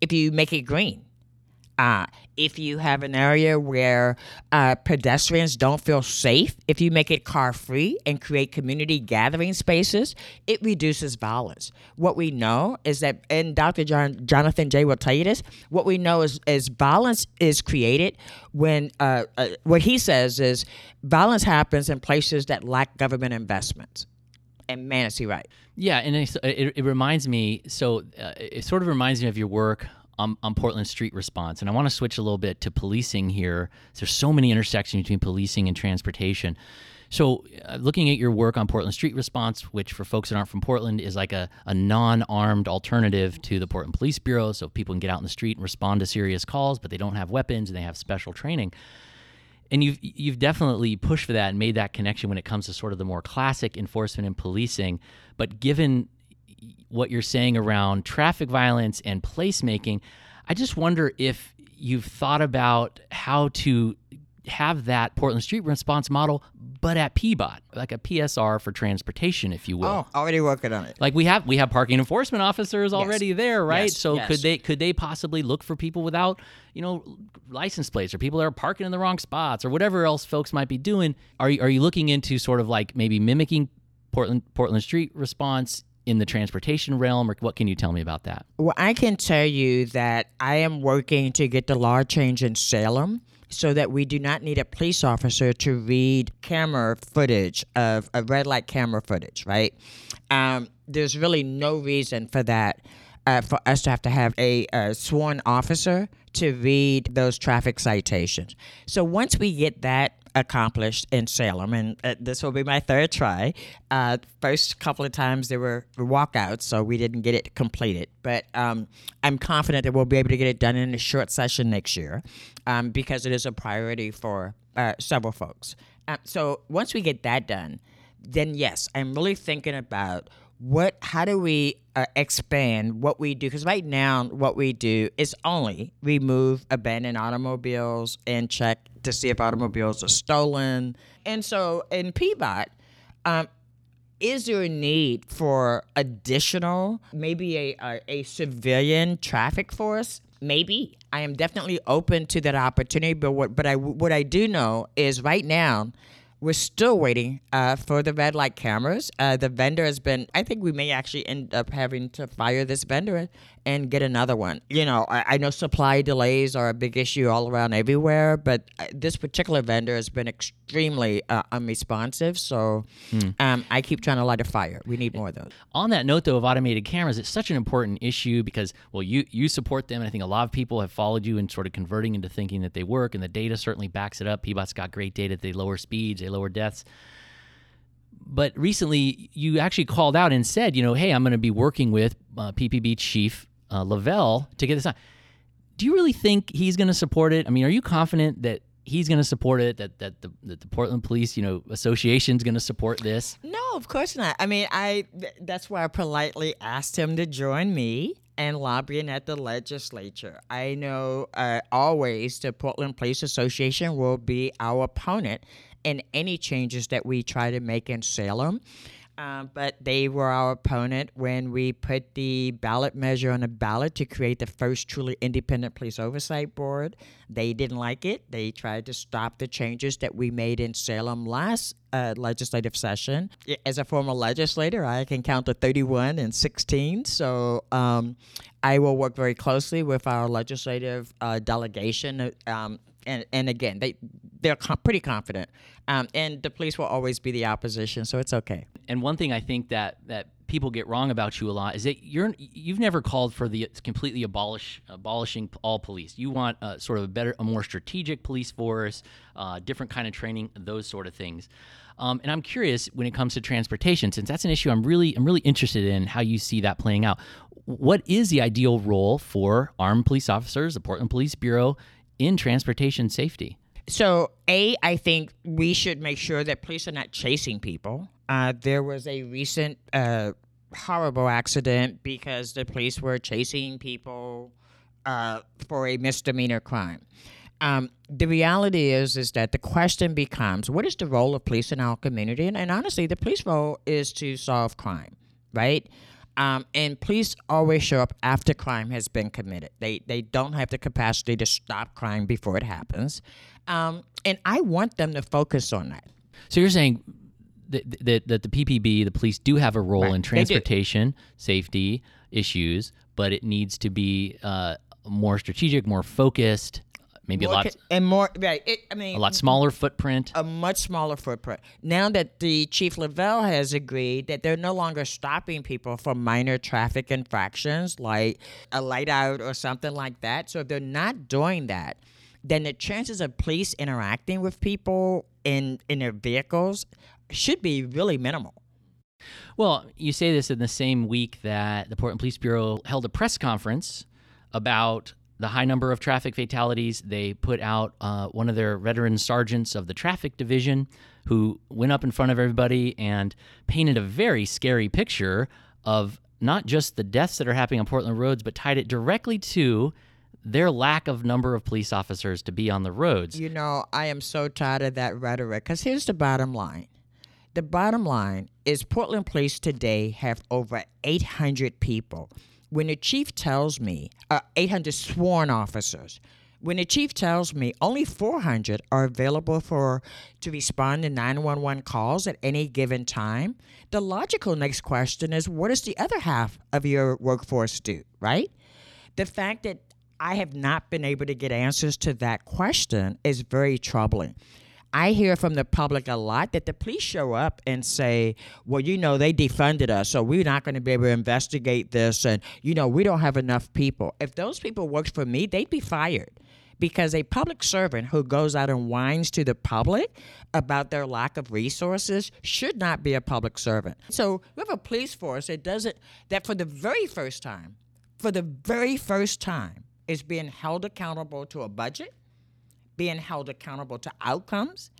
if you make it green. Uh, if you have an area where uh, pedestrians don't feel safe, if you make it car free and create community gathering spaces, it reduces violence. What we know is that, and Dr. John, Jonathan Jay will tell you this, what we know is, is violence is created when, uh, uh, what he says is violence happens in places that lack government investments. And man, is he right. Yeah, and it, it, reminds me. So uh, it sort of reminds me of your work on, on Portland Street Response, and I want to switch a little bit to policing here. There's so many intersections between policing and transportation. So, uh, looking at your work on Portland Street Response, which for folks that aren't from Portland is like a, a non armed alternative to the Portland Police Bureau, so people can get out in the street and respond to serious calls, but they don't have weapons and they have special training and you've you've definitely pushed for that and made that connection when it comes to sort of the more classic enforcement and policing. But given what you're saying around traffic violence and placemaking, I just wonder if you've thought about how to have that Portland Street Response model, but at PBOT, like a PSR for transportation, if you will. Oh, already working on it. Like we have we have parking enforcement officers already there, right? Yes, So yes. could they could they possibly look for people without, you know, license plates or people that are parking in the wrong spots or whatever else folks might be doing? Are you, are you looking into sort of like maybe mimicking Portland Portland Street response in the transportation realm or what can you tell me about that? Well, I can tell you that I am working to get the law change in Salem so that we do not need a police officer to read camera footage of a red light camera footage, right? Um, there's really no reason for that. Uh, for us to have to have a, uh sworn officer to read those traffic citations. So once we get that accomplished in Salem, and uh, this will be my third try. Uh, first couple of times there were walkouts, so we didn't get it completed. But um, I'm confident that we'll be able to get it done in a short session next year um, because it is a priority for uh, several folks. Uh, so once we get that done, then yes, I'm really thinking about what how do we uh, expand what we do because right now what we do is only remove abandoned automobiles and check to see if automobiles are stolen. And so in PBOT um, is there a need for additional maybe a, a, a civilian traffic force? Maybe. I am definitely open to that opportunity but what but i what i do know is right now we're still waiting uh, for the red light cameras. Uh, the vendor has been, I think we may actually end up having to fire this vendor and get another one. You know, I, I know supply delays are a big issue all around everywhere, but uh, this particular vendor has been extremely uh, unresponsive. So hmm. um, I keep trying to light a fire. We need more of those. On that note, though, of automated cameras, it's such an important issue because, well, you, you support them, and I think a lot of people have followed you and sort of converting into thinking that they work, and the data certainly backs it up. PBOT's got great data. They lower speeds, they lower deaths but recently you actually called out and said, you know, hey, I'm going to be working with uh, PPB chief uh, Lovell to get this on. Do you really think he's going to support it? I mean, are you confident that he's going to support it? That that the, that the Portland Police, you know, Association is going to support this? No, of course not. I mean, I th- that's why I politely asked him to join me and lobbying at the legislature. I know uh, always the Portland Police Association will be our opponent in any changes that we try to make in Salem. Uh, but they were our opponent when we put the ballot measure on the ballot to create the first truly independent police oversight board. They didn't like it. They tried to stop the changes that we made in Salem last uh, legislative session. As a former legislator, I can count to 31 and 16. So um, I will work very closely with our legislative uh, delegation. Um, and, and again, they they're com- pretty confident. Um, and the police will always be the opposition, so it's okay. And one thing I think that that people get wrong about you a lot is that you're you've never called for the completely abolish abolishing all police. You want a, sort of a better, a more strategic police force, uh, different kind of training, those sort of things. Um, and I'm curious when it comes to transportation, since that's an issue I'm really I'm really interested in how you see that playing out. What is the ideal role for armed police officers, the Portland Police Bureau, in transportation safety? So, A, I think we should make sure that police are not chasing people. Uh, there was a recent uh, horrible accident because the police were chasing people uh, for a misdemeanor crime. Um, the reality is is that the question becomes what is the role of police in our community and, and honestly the police role is to solve crime right um, and police always show up after crime has been committed. They they don't have the capacity to stop crime before it happens, um, and I want them to focus on that. So you're saying that, that, that the PPB, the police, do have a role right. in transportation safety issues, but it needs to be uh, more strategic, more focused, maybe more a lot and more right it, i mean a lot smaller footprint a much smaller footprint now that the chief lovell has agreed that they're no longer stopping people for minor traffic infractions like a light out or something like that so if they're not doing that then the chances of police interacting with people in in their vehicles should be really minimal well you say this in the same week that the portland police bureau held a press conference about the high number of traffic fatalities. They put out uh, one of their veteran sergeants of the traffic division who went up in front of everybody and painted a very scary picture of not just the deaths that are happening on Portland roads, but tied it directly to their lack of number of police officers to be on the roads. You know, I am so tired of that rhetoric because here's the bottom line. The bottom line is Portland Police today have over 800 people when the chief tells me uh, 800 sworn officers when the chief tells me only 400 are available for to respond to 911 calls at any given time the logical next question is what does the other half of your workforce do right the fact that i have not been able to get answers to that question is very troubling I hear from the public a lot that the police show up and say, well, you know, they defunded us, so we're not going to be able to investigate this. And, you know, we don't have enough people. If those people worked for me, they'd be fired because a public servant who goes out and whines to the public about their lack of resources should not be a public servant. So we have a police force that doesn't, that for the very first time, for the very first time, is being held accountable to a budget, being held accountable to outcomes,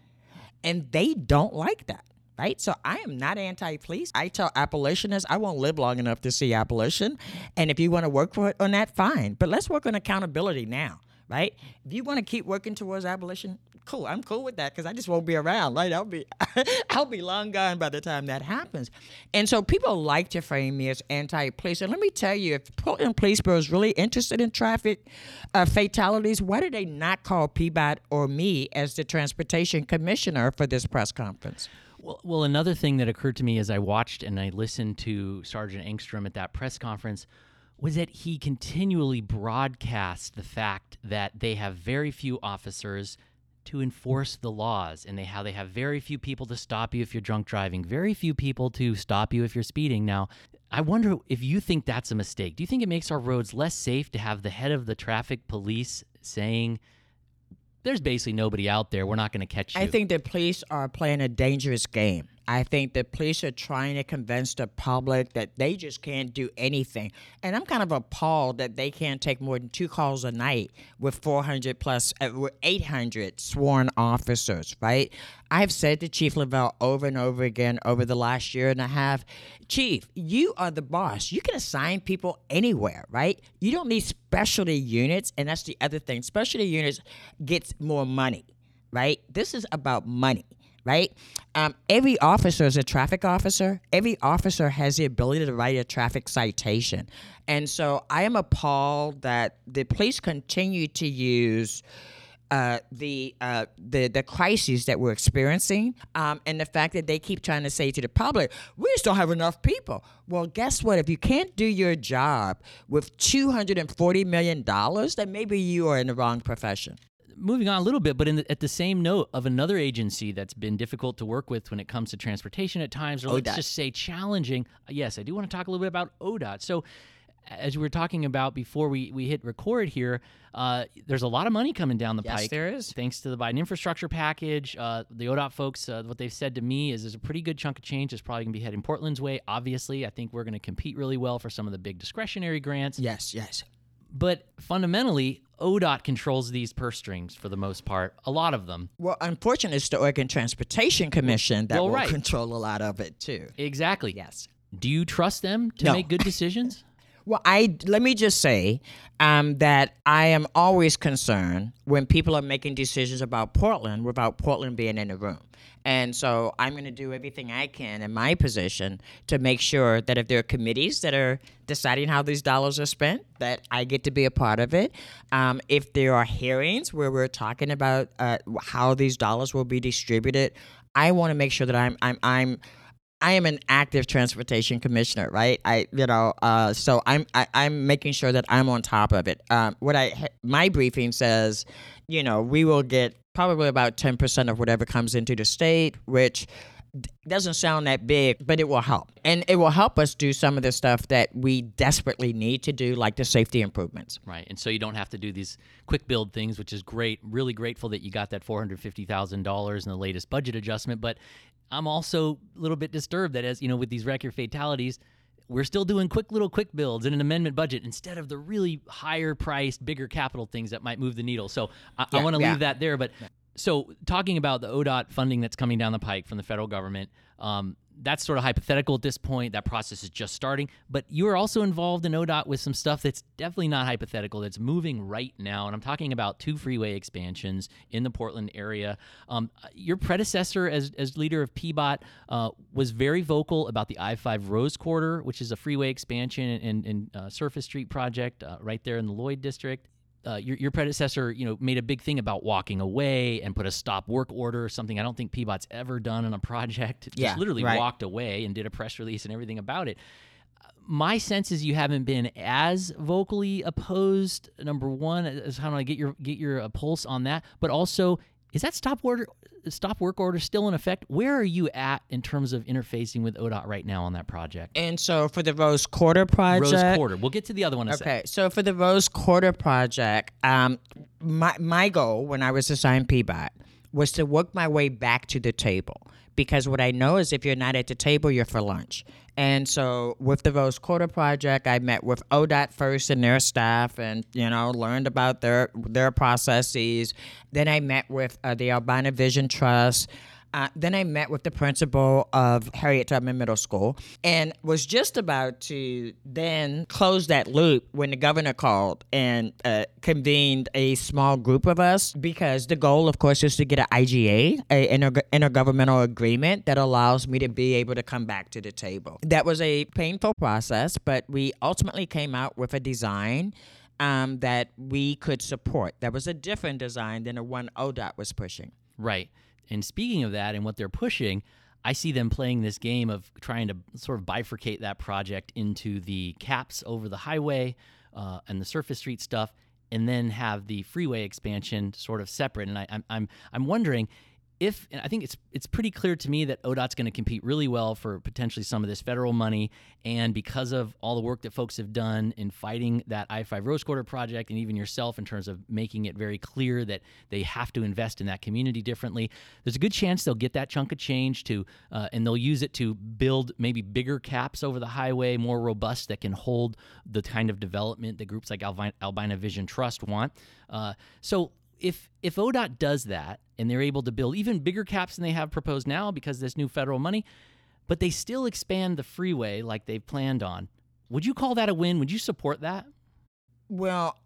and they don't like that right? So I am not anti-police. I tell abolitionists I won't live long enough to see abolition, and if you want to work for it on that, fine. But let's work on accountability now, right? If you want to keep working towards abolition, cool. I'm cool with that because I just won't be around, right? I'll be, <laughs> I'll be long gone by the time that happens. And so people like to frame me as anti-police. And let me tell you, if Portland Police Bureau is really interested in traffic uh, fatalities, why did they not call PBOT or me as the transportation commissioner for this press conference? Well, well, another thing that occurred to me as I watched and I listened to Sergeant Engstrom at that press conference was that he continually broadcast the fact that they have very few officers to enforce the laws and they how they have very few people to stop you if you're drunk driving, very few people to stop you if you're speeding. Now, I wonder if you think that's a mistake. Do you think it makes our roads less safe to have the head of the traffic police saying there's basically nobody out there. We're not going to catch you. I think the police are playing a dangerous game. I think the police are trying to convince the public that they just can't do anything. And I'm kind of appalled that they can't take more than two calls a night with 400 plus, uh, with 800 sworn officers, right? I've said to Chief Lovell over and over again over the last year and a half Chief, you are the boss. You can assign people anywhere, right? You don't need specialty units. And that's the other thing specialty units gets more money, right? This is about money right? Um, every officer is a traffic officer. Every officer has the ability to write a traffic citation. And so I am appalled that the police continue to use. Uh, the uh, the the crises that we're experiencing, um, and the fact that they keep trying to say to the public, we just don't have enough people. Well, guess what? If you can't do your job with two hundred and forty million dollars, then maybe you are in the wrong profession moving on a little bit, but the, at the same note of another agency that's been difficult to work with when it comes to transportation at times, or ODOT. let's just say challenging. Uh, yes, I do want to talk a little bit about ODOT. So, as we were talking about before we, we hit record here, uh, there's a lot of money coming down the yes, pike. there is. Thanks to the Biden infrastructure package. Uh, the ODOT folks, uh, what they've said to me is there's a pretty good chunk of change that's probably going to be heading Portland's way. Obviously, I think we're going to compete really well for some of the big discretionary grants. Yes, yes. But fundamentally, ODOT controls these purse strings for the most part, a lot of them. Well, unfortunately, it's the Oregon Transportation Commission that well, will control a lot of it too. Exactly. Yes. Do you trust them to no. make good decisions? <laughs> Well, I let me just say um, that I am always concerned when people are making decisions about Portland without Portland being in the room. And so I'm going to do everything I can in my position to make sure that if there are committees that are deciding how these dollars are spent, that I get to be a part of it. Um, if there are hearings where we're talking about uh, how these dollars will be distributed, I want to make sure that I'm I'm I'm I am an active transportation commissioner, right? I, you know, uh, so I'm I, am i am making sure that I'm on top of it. Um, what I my briefing says, you know, we will get probably about ten percent of whatever comes into the state, which doesn't sound that big, but it will help. And it will help us do some of the stuff that we desperately need to do, like the safety improvements. Right. And so you don't have to do these quick build things, which is great. Really grateful that you got that $450,000 in the latest budget adjustment. But I'm also a little bit disturbed that, as you know, with these record fatalities, we're still doing quick little quick builds in an amendment budget instead of the really higher priced, bigger capital things that might move the needle. So I, yeah, I want to yeah. leave that there. But so talking about the ODOT funding that's coming down the pike from the federal government, um, that's sort of hypothetical at this point. That process is just starting. But you are also involved in ODOT with some stuff that's definitely not hypothetical, that's moving right now. And I'm talking about two freeway expansions in the Portland area. Um, your predecessor, as, as leader of PBOT, uh, was very vocal about the I 5 Rose Quarter, which is a freeway expansion and, and uh, Surface Street project uh, right there in the Lloyd district uh, your, your predecessor, you know, made a big thing about walking away and put a stop work order, something I don't think PBOT's ever done in a <laughs> project. Just yeah, literally right. walked away and did a press release and everything about it. My sense is you haven't been as vocally opposed. Number one, is how do I get your get your uh, pulse on that? But also, is that stop order stop work order still in effect? Where are you at in terms of interfacing with ODOT right now on that project? And so for the Rose Quarter project, Rose Quarter. We'll get to the other one. okay, so for the Rose Quarter project, um, my my goal when I was assigned PBOT was to work my way back to the table because what I know is if you're not at the table, you're for lunch. And so with the Rose Quarter project, I met with ODOT first and their staff, and you know learned about their their processes. Then I met with uh, the Albina Vision Trust. Then I met with the principal of Harriet Tubman Middle School and was just about to then close that loop when the governor called and uh, convened a small group of us because the goal, of course, is to get an IGA, a inter- intergovernmental agreement that allows me to be able to come back to the table. That was a painful process, but we ultimately came out with a design. Um, that we could support. That was a different design than the one ODOT was pushing. Right. And speaking of that and what they're pushing, I see them playing this game of trying to sort of bifurcate that project into the caps over the highway uh, and the surface street stuff, and then have the freeway expansion sort of separate. And I, I'm I'm I'm wondering if I think it's it's pretty clear to me that ODOT's going to compete really well for potentially some of this federal money, and because of all the work that folks have done in fighting that I-5 Rose Quarter project, and even yourself in terms of making it very clear that they have to invest in that community differently, there's a good chance they'll get that chunk of change to, uh, and they'll use it to build maybe bigger caps over the highway, more robust that can hold the kind of development that groups like Albina, Albina Vision Trust want. Uh, so if if ODOT does that and they're able to build even bigger caps than they have proposed now because this new federal money, but they still expand the freeway like they've planned on, would you call that a win? Would you support that? Well,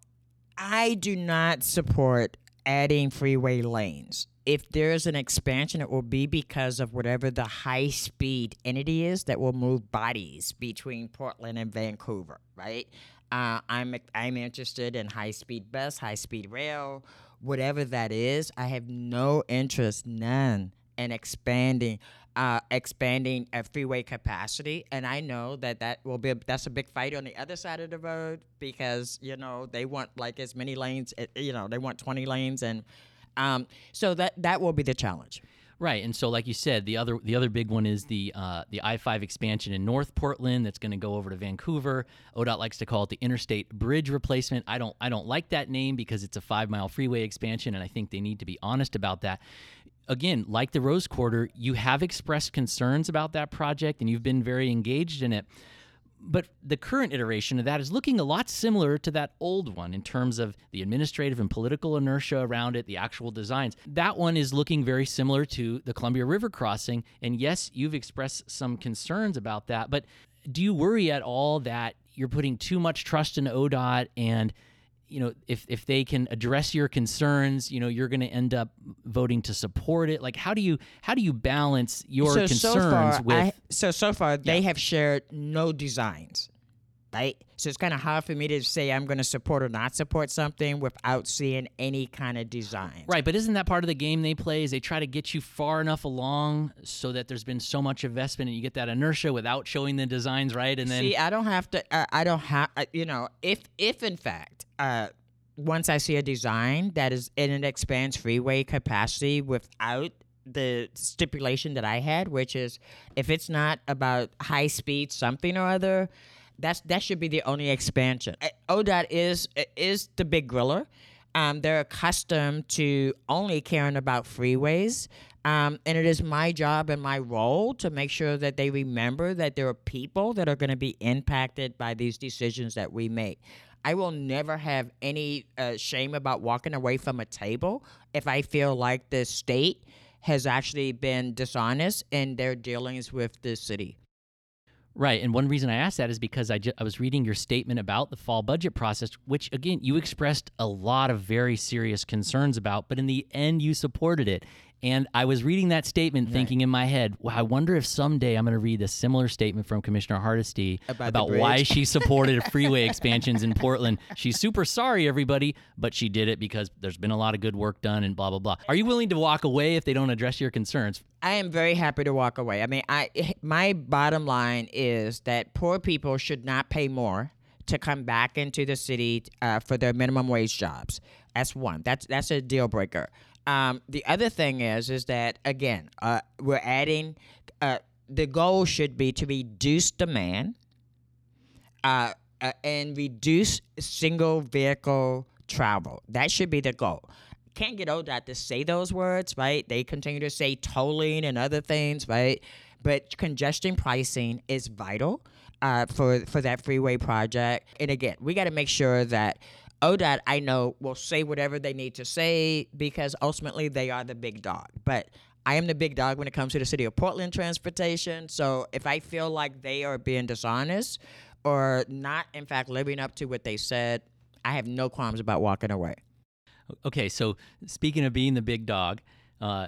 I do not support adding freeway lanes. If there's an expansion, it will be because of whatever the high speed entity is that will move bodies between Portland and Vancouver, right? Uh, I'm I'm interested in high speed bus, high speed rail, whatever that is, I have no interest, none, in expanding, uh, expanding a freeway capacity. And I know that that will be a, that's a big fight on the other side of the road because you know they want like as many lanes, eh, you know, they want twenty lanes, and um, so that that will be the challenge. Right, and so like you said, the other the other big one is the uh, the I five expansion in North Portland that's going to go over to Vancouver. ODOT likes to call it the Interstate Bridge Replacement. I don't I don't like that name because it's a five mile freeway expansion, and I think they need to be honest about that. Again, like the Rose Quarter, you have expressed concerns about that project, and you've been very engaged in it but the current iteration of that is looking a lot similar to that old one in terms of the administrative and political inertia around it, the actual designs. That one is looking very similar to the Columbia River crossing. And yes, you've expressed some concerns about that, but do you worry at all that you're putting too much trust in ODOT and you know if if they can address your concerns you know you're going to end up voting to support it. Like how do you how do you balance your so, concerns so far, with I, so so far they have shared no designs right? So it's kind of hard for me to say i'm going to support or not support something without seeing any kind of design right but isn't that part of the game they play is they try to get you far enough along so that there's been so much investment and you get that inertia without showing the designs right? And then see i don't have to uh, i don't have uh, you know if if in fact uh, once I see a design that is in an expands freeway capacity without the stipulation that I had, which is if it's not about high speed something or other, that's that should be the only expansion. Uh, ODOT is is the big griller. Um, they're accustomed to only caring about freeways. Um, and it is my job and my role to make sure that they remember that there are people that are going to be impacted by these decisions that we make. I will never have any uh, shame about walking away from a table if I feel like the state has actually been dishonest in their dealings with the city. Right. And one reason I asked that is because I, ju- I was reading your statement about the fall budget process, which, again, you expressed a lot of very serious concerns about, but in the end, you supported it. And I was reading that statement right. thinking in my head, well, I wonder if someday I'm going to read a similar statement from Commissioner Hardesty about, about why she supported <laughs> freeway expansions in Portland. She's super sorry, everybody, but she did it because there's been a lot of good work done and blah, blah, blah. Are you willing to walk away if they don't address your concerns? I am very happy to walk away. I mean, I <laughs> my bottom line is that poor people should not pay more to come back into the city uh, for their minimum wage jobs. That's one. That's that's a deal breaker. Um, the other thing is, is that again, uh, we're adding. Uh, the goal should be to reduce demand uh, uh, and reduce single vehicle travel. That should be the goal. Can't get ODOT to say those words, right? They continue to say tolling and other things, right? But congestion pricing is vital uh, for for that freeway project. And again, we got to make sure that ODOT, I know, will say whatever they need to say because ultimately they are the big dog. But I am the big dog when it comes to the city of Portland transportation. So if I feel like they are being dishonest or not, in fact, living up to what they said, I have no qualms about walking away. Okay, so speaking of being the big dog, uh,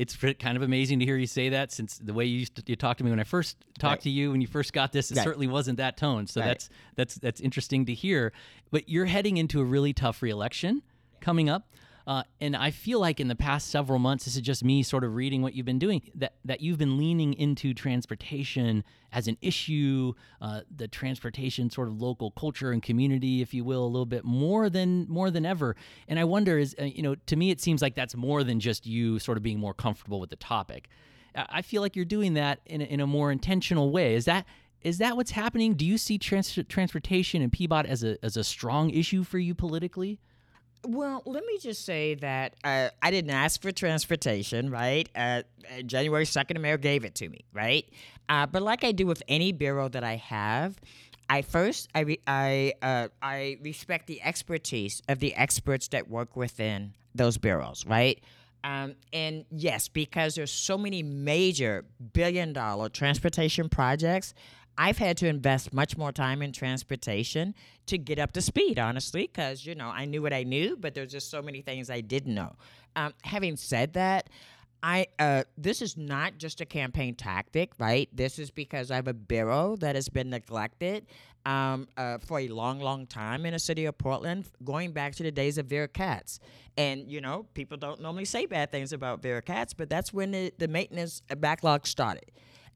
it's kind of amazing to hear you say that since the way you used to, you talked to me when I first talked right. to you when you first got this, it right. certainly wasn't that tone. So right. that's that's that's interesting to hear. But you're heading into a really tough reelection coming up. Uh, and I feel like in the past several months, this is just me sort of reading what you've been doing, that, that you've been leaning into transportation as an issue, uh, the transportation sort of local culture and community, if you will, a little bit more than more than ever. And I wonder, is uh, you know, to me, it seems like that's more than just you sort of being more comfortable with the topic. I feel like you're doing that in a, in a more intentional way. Is that is that what's happening? Do you see trans- transportation and PBOT as a as a strong issue for you politically? Well, let me just say that uh, I didn't ask for transportation, right? Uh, uh January 2nd, the mayor gave it to me, right? Uh, but like I do with any bureau that I have, I first I re- I uh, I respect the expertise of the experts that work within those bureaus, right? Um, and yes, because there's so many major billion dollar transportation projects, I've had to invest much more time in transportation to get up to speed, honestly, because, you know, I knew what I knew, but there's just so many things I didn't know. Um, having said that, I uh, this is not just a campaign tactic, right? This is because I have a bureau that has been neglected um, uh, for a long, long time in the city of Portland, going back to the days of Vera Katz. And you know, people don't normally say bad things about Vera Katz, but that's when the, the maintenance backlog started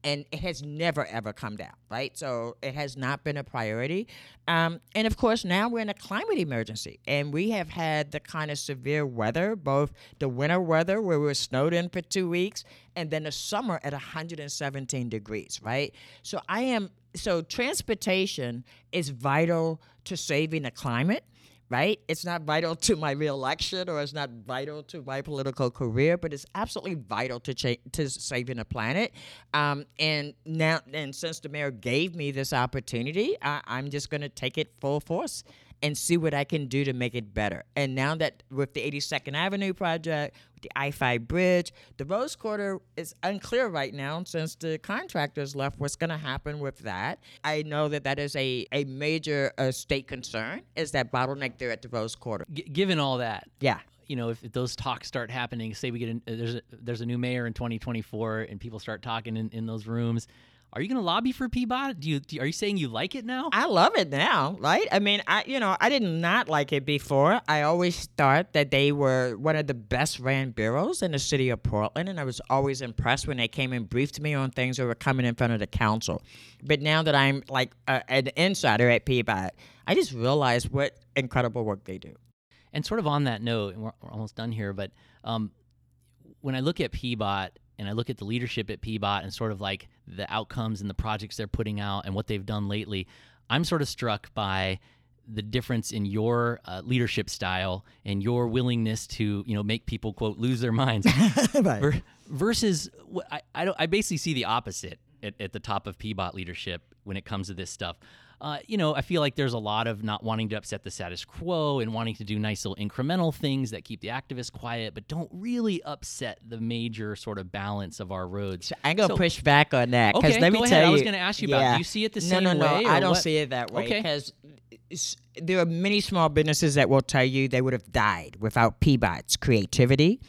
and it has never ever come down, right? So it has not been a priority. Um, and of course, now we're in a climate emergency, and we have had the kind of severe weather, both the winter weather where we were snowed in for two weeks, and then the summer at 117 degrees, right? So I am so transportation is vital to saving the climate right? It's not vital to my reelection or it's not vital to my political career, but it's absolutely vital to cha- to saving the planet. Um, and now, and since the mayor gave me this opportunity, I- I'm just going to take it full force and see what I can do to make it better. And now that with the 82nd Avenue project, with the I 5 bridge, the Rose Quarter is unclear right now since the contractors left what's going to happen with that. I know that that is a, a major uh, state concern, is that bottleneck there at the Rose Quarter. G- given all that. Yeah you know, if, if, those talks start happening, say we get a, there's a, there's a new mayor in 2024, and people start talking in, in those rooms, are you going to lobby for PBOT? Do you, do, are you saying you like it now? I love it now, right? I mean, I you know I did not like it before. I always thought that they were one of the best ran bureaus in the city of Portland, and I was always impressed when they came and briefed me on things that were coming in front of the council. But now that I'm like uh, an insider at PBOT, I just realized what incredible work they do. And sort of on that note, and we're, we're almost done here, but um, when I look at PBOT and I look at the leadership at PBOT and sort of like the outcomes and the projects they're putting out and what they've done lately, I'm sort of struck by the difference in your uh, leadership style and your willingness to you know make people quote lose their minds <laughs> right. versus I, I, I basically see the opposite at, at the top of PBOT leadership when it comes to this stuff uh, you know, I feel like there's a lot of not wanting to upset the status quo and wanting to do nice little incremental things that keep the activists quiet, but don't really upset the major sort of balance of our roads. I'm gonna so, push back on that because okay, let me tell you. I was gonna ask you yeah. about. Do you see it the same way? No, no, no, I don't what? see it that way because. There are many small businesses that will tell you they would have died without PBOT's creativity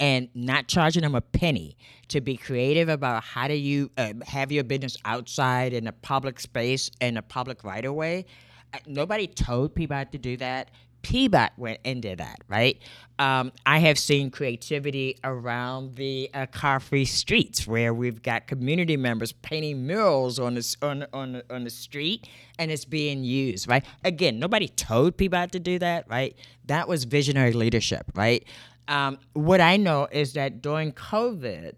and not charging them a penny to be creative about how do you uh, have your business outside in a public space and a public right of way. Uh, nobody told PBOT to do that. PBOT went into that, right? Um, I have seen creativity around the uh, car-free streets where we've got community members painting murals on the on on on the street, and it's being used, right? Again, nobody told PBOT to do that, right? That was visionary leadership, right? Um, what I know is that during COVID,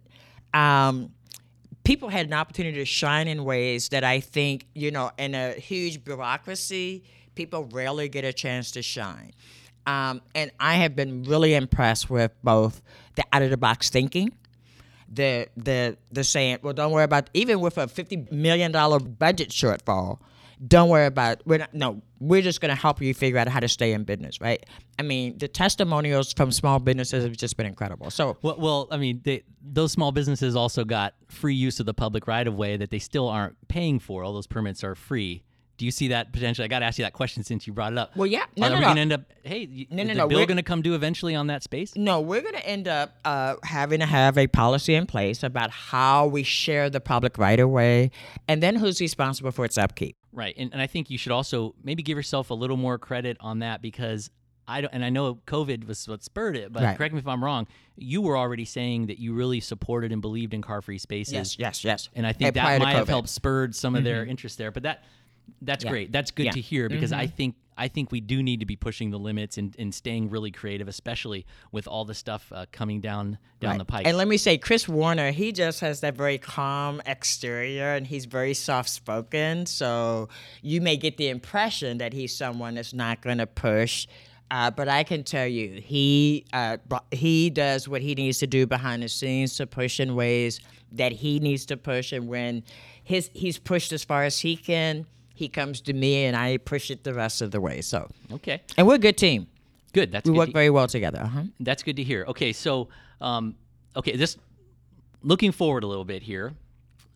um, people had an opportunity to shine in ways that I think, you know, in a huge bureaucracy, people rarely get a chance to shine. Um, and I have been really impressed with both the out of the box thinking, the the the saying, well, don't worry about even with a fifty million dollar budget shortfall, don't worry about we're not, no we're just going to help you figure out how to stay in business right i mean the testimonials from small businesses have just been incredible so well, well i mean they, those small businesses also got free use of the public right of way that they still aren't paying for all those permits are free do you see that potentially? I got to ask you that question since you brought it up. Well, yeah. No, Are no, we no. going to end up? Hey, No, is no, the no, bill we're- going to come due eventually on that space? no we're going to end up uh, having to have a policy in place about how we share the public right of way and then who's responsible for its upkeep Right, and, and I think you should also maybe give yourself a little more credit on that because I don't, and I know COVID was what spurred it, but Right. correct me if I'm wrong. You were already saying that you really supported and believed in car-free spaces. yes yes yes and I think And prior that might have helped spurred some of their interest there. But that that's Yeah. great. That's good Yeah. Mm-hmm. to hear because I think I think we do need to be pushing the limits and, and staying really creative, especially with all the stuff uh, coming down down Right. the pike. And let me say, Chris Warner, he just has that very calm exterior and he's very soft spoken. So you may get the impression that he's someone that's not going to push. Uh, but I can tell you, he uh, he does what he needs to do behind the scenes to push in ways that he needs to push. And when his he's pushed as far as he can, he comes to me and I push it the rest of the way. So, okay, and we're a good team. good. That's We good work very well together. Uh-huh. That's good to hear. Okay, so um, okay, this looking forward a little bit here.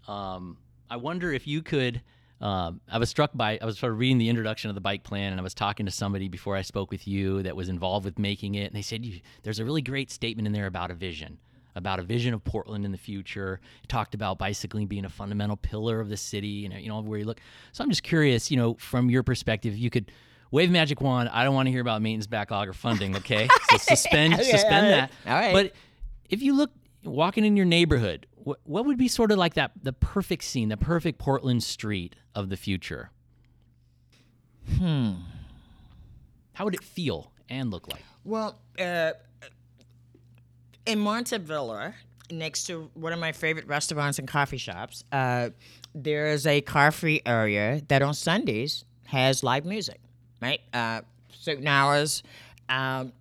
Um, I wonder if you could. Um, I was struck by I was sort of reading the introduction of the bike plan, and I was talking to somebody before I spoke with you that was involved with making it, and they said you, there's a really great statement in there about a vision, about a vision of Portland in the future. Talked about bicycling being a fundamental pillar of the city, and you know where you look. So I'm just curious, you know, from your perspective, you could wave magic wand. I don't want to hear about maintenance backlog or funding. Okay, <laughs> so suspend Okay, suspend all that. All right. But if you look walking in your neighborhood, what, what would be sort of like that the perfect scene, the perfect Portland street of the future? Hmm. How would it feel and look like? Well, uh, in Montavilla, next to one of my favorite restaurants and coffee shops, uh, there is a car-free area that on Sundays has live music, right? Uh, certain hours. Um,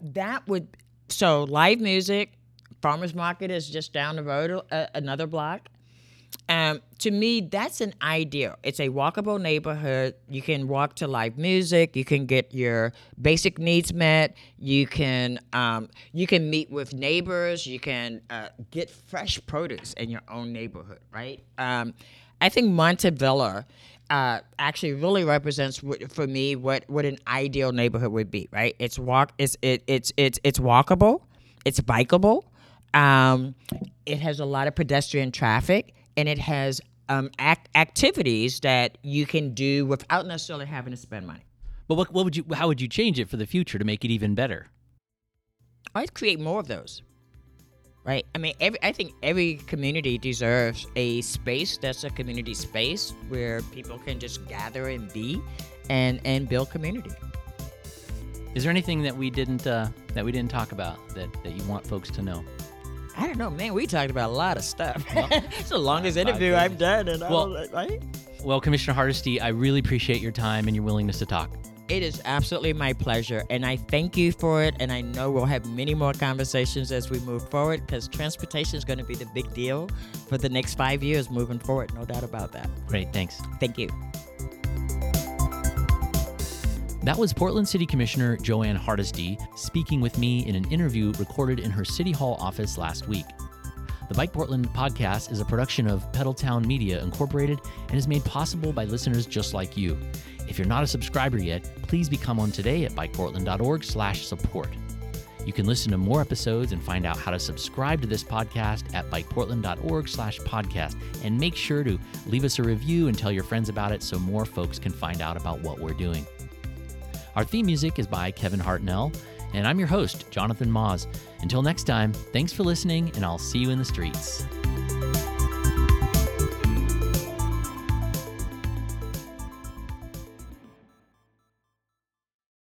that would so live music. Farmers market is just down the road, uh, another block. Um, to me, that's an ideal. It's a walkable neighborhood. You can walk to live music. You can get your basic needs met. You can um, you can meet with neighbors. You can uh, get fresh produce in your own neighborhood. Right. Um, I think Montavilla uh, actually really represents for me what what an ideal neighborhood would be. Right. It's walk. It's it, it's it's it's walkable. It's bikeable. Um, it has a lot of pedestrian traffic, and it has um, act- activities that you can do without necessarily having to spend money. But what, what would you how would you change it for the future to make it even better? I'd create more of those. Right? I mean, every, I think every community deserves a space that's a community space where people can just gather and be, and and build community. Is there anything that we didn't uh, that we didn't talk about that, that you want folks to know? I don't know, man. We talked about a lot of stuff. Well, <laughs> it's the longest interview I've done, and all Well- that, right? Well, Commissioner Hardesty, I really appreciate your time and your willingness to talk. It is absolutely my pleasure, and I thank you for it. And I know we'll have many more conversations as we move forward because transportation is going to be the big deal for the next five years moving forward. No doubt about that. Great, thanks. Thank you. That was Portland City Commissioner Jo Ann Hardesty speaking with me in an interview recorded in her City Hall office last week. The BikePortland podcast is a production of Pedaltown Media Incorporated and is made possible by listeners just like you. If you're not a subscriber yet, please become one today at bikeportland.org/support. You can listen to more episodes and find out how to subscribe to this podcast at bikeportland.org/podcast and make sure to leave us a review and tell your friends about it so more folks can find out about what we're doing. Our theme music is by Kevin Hartnell, and I'm your host, Jonathan Maus. Until next time, thanks for listening, and I'll see you in the streets.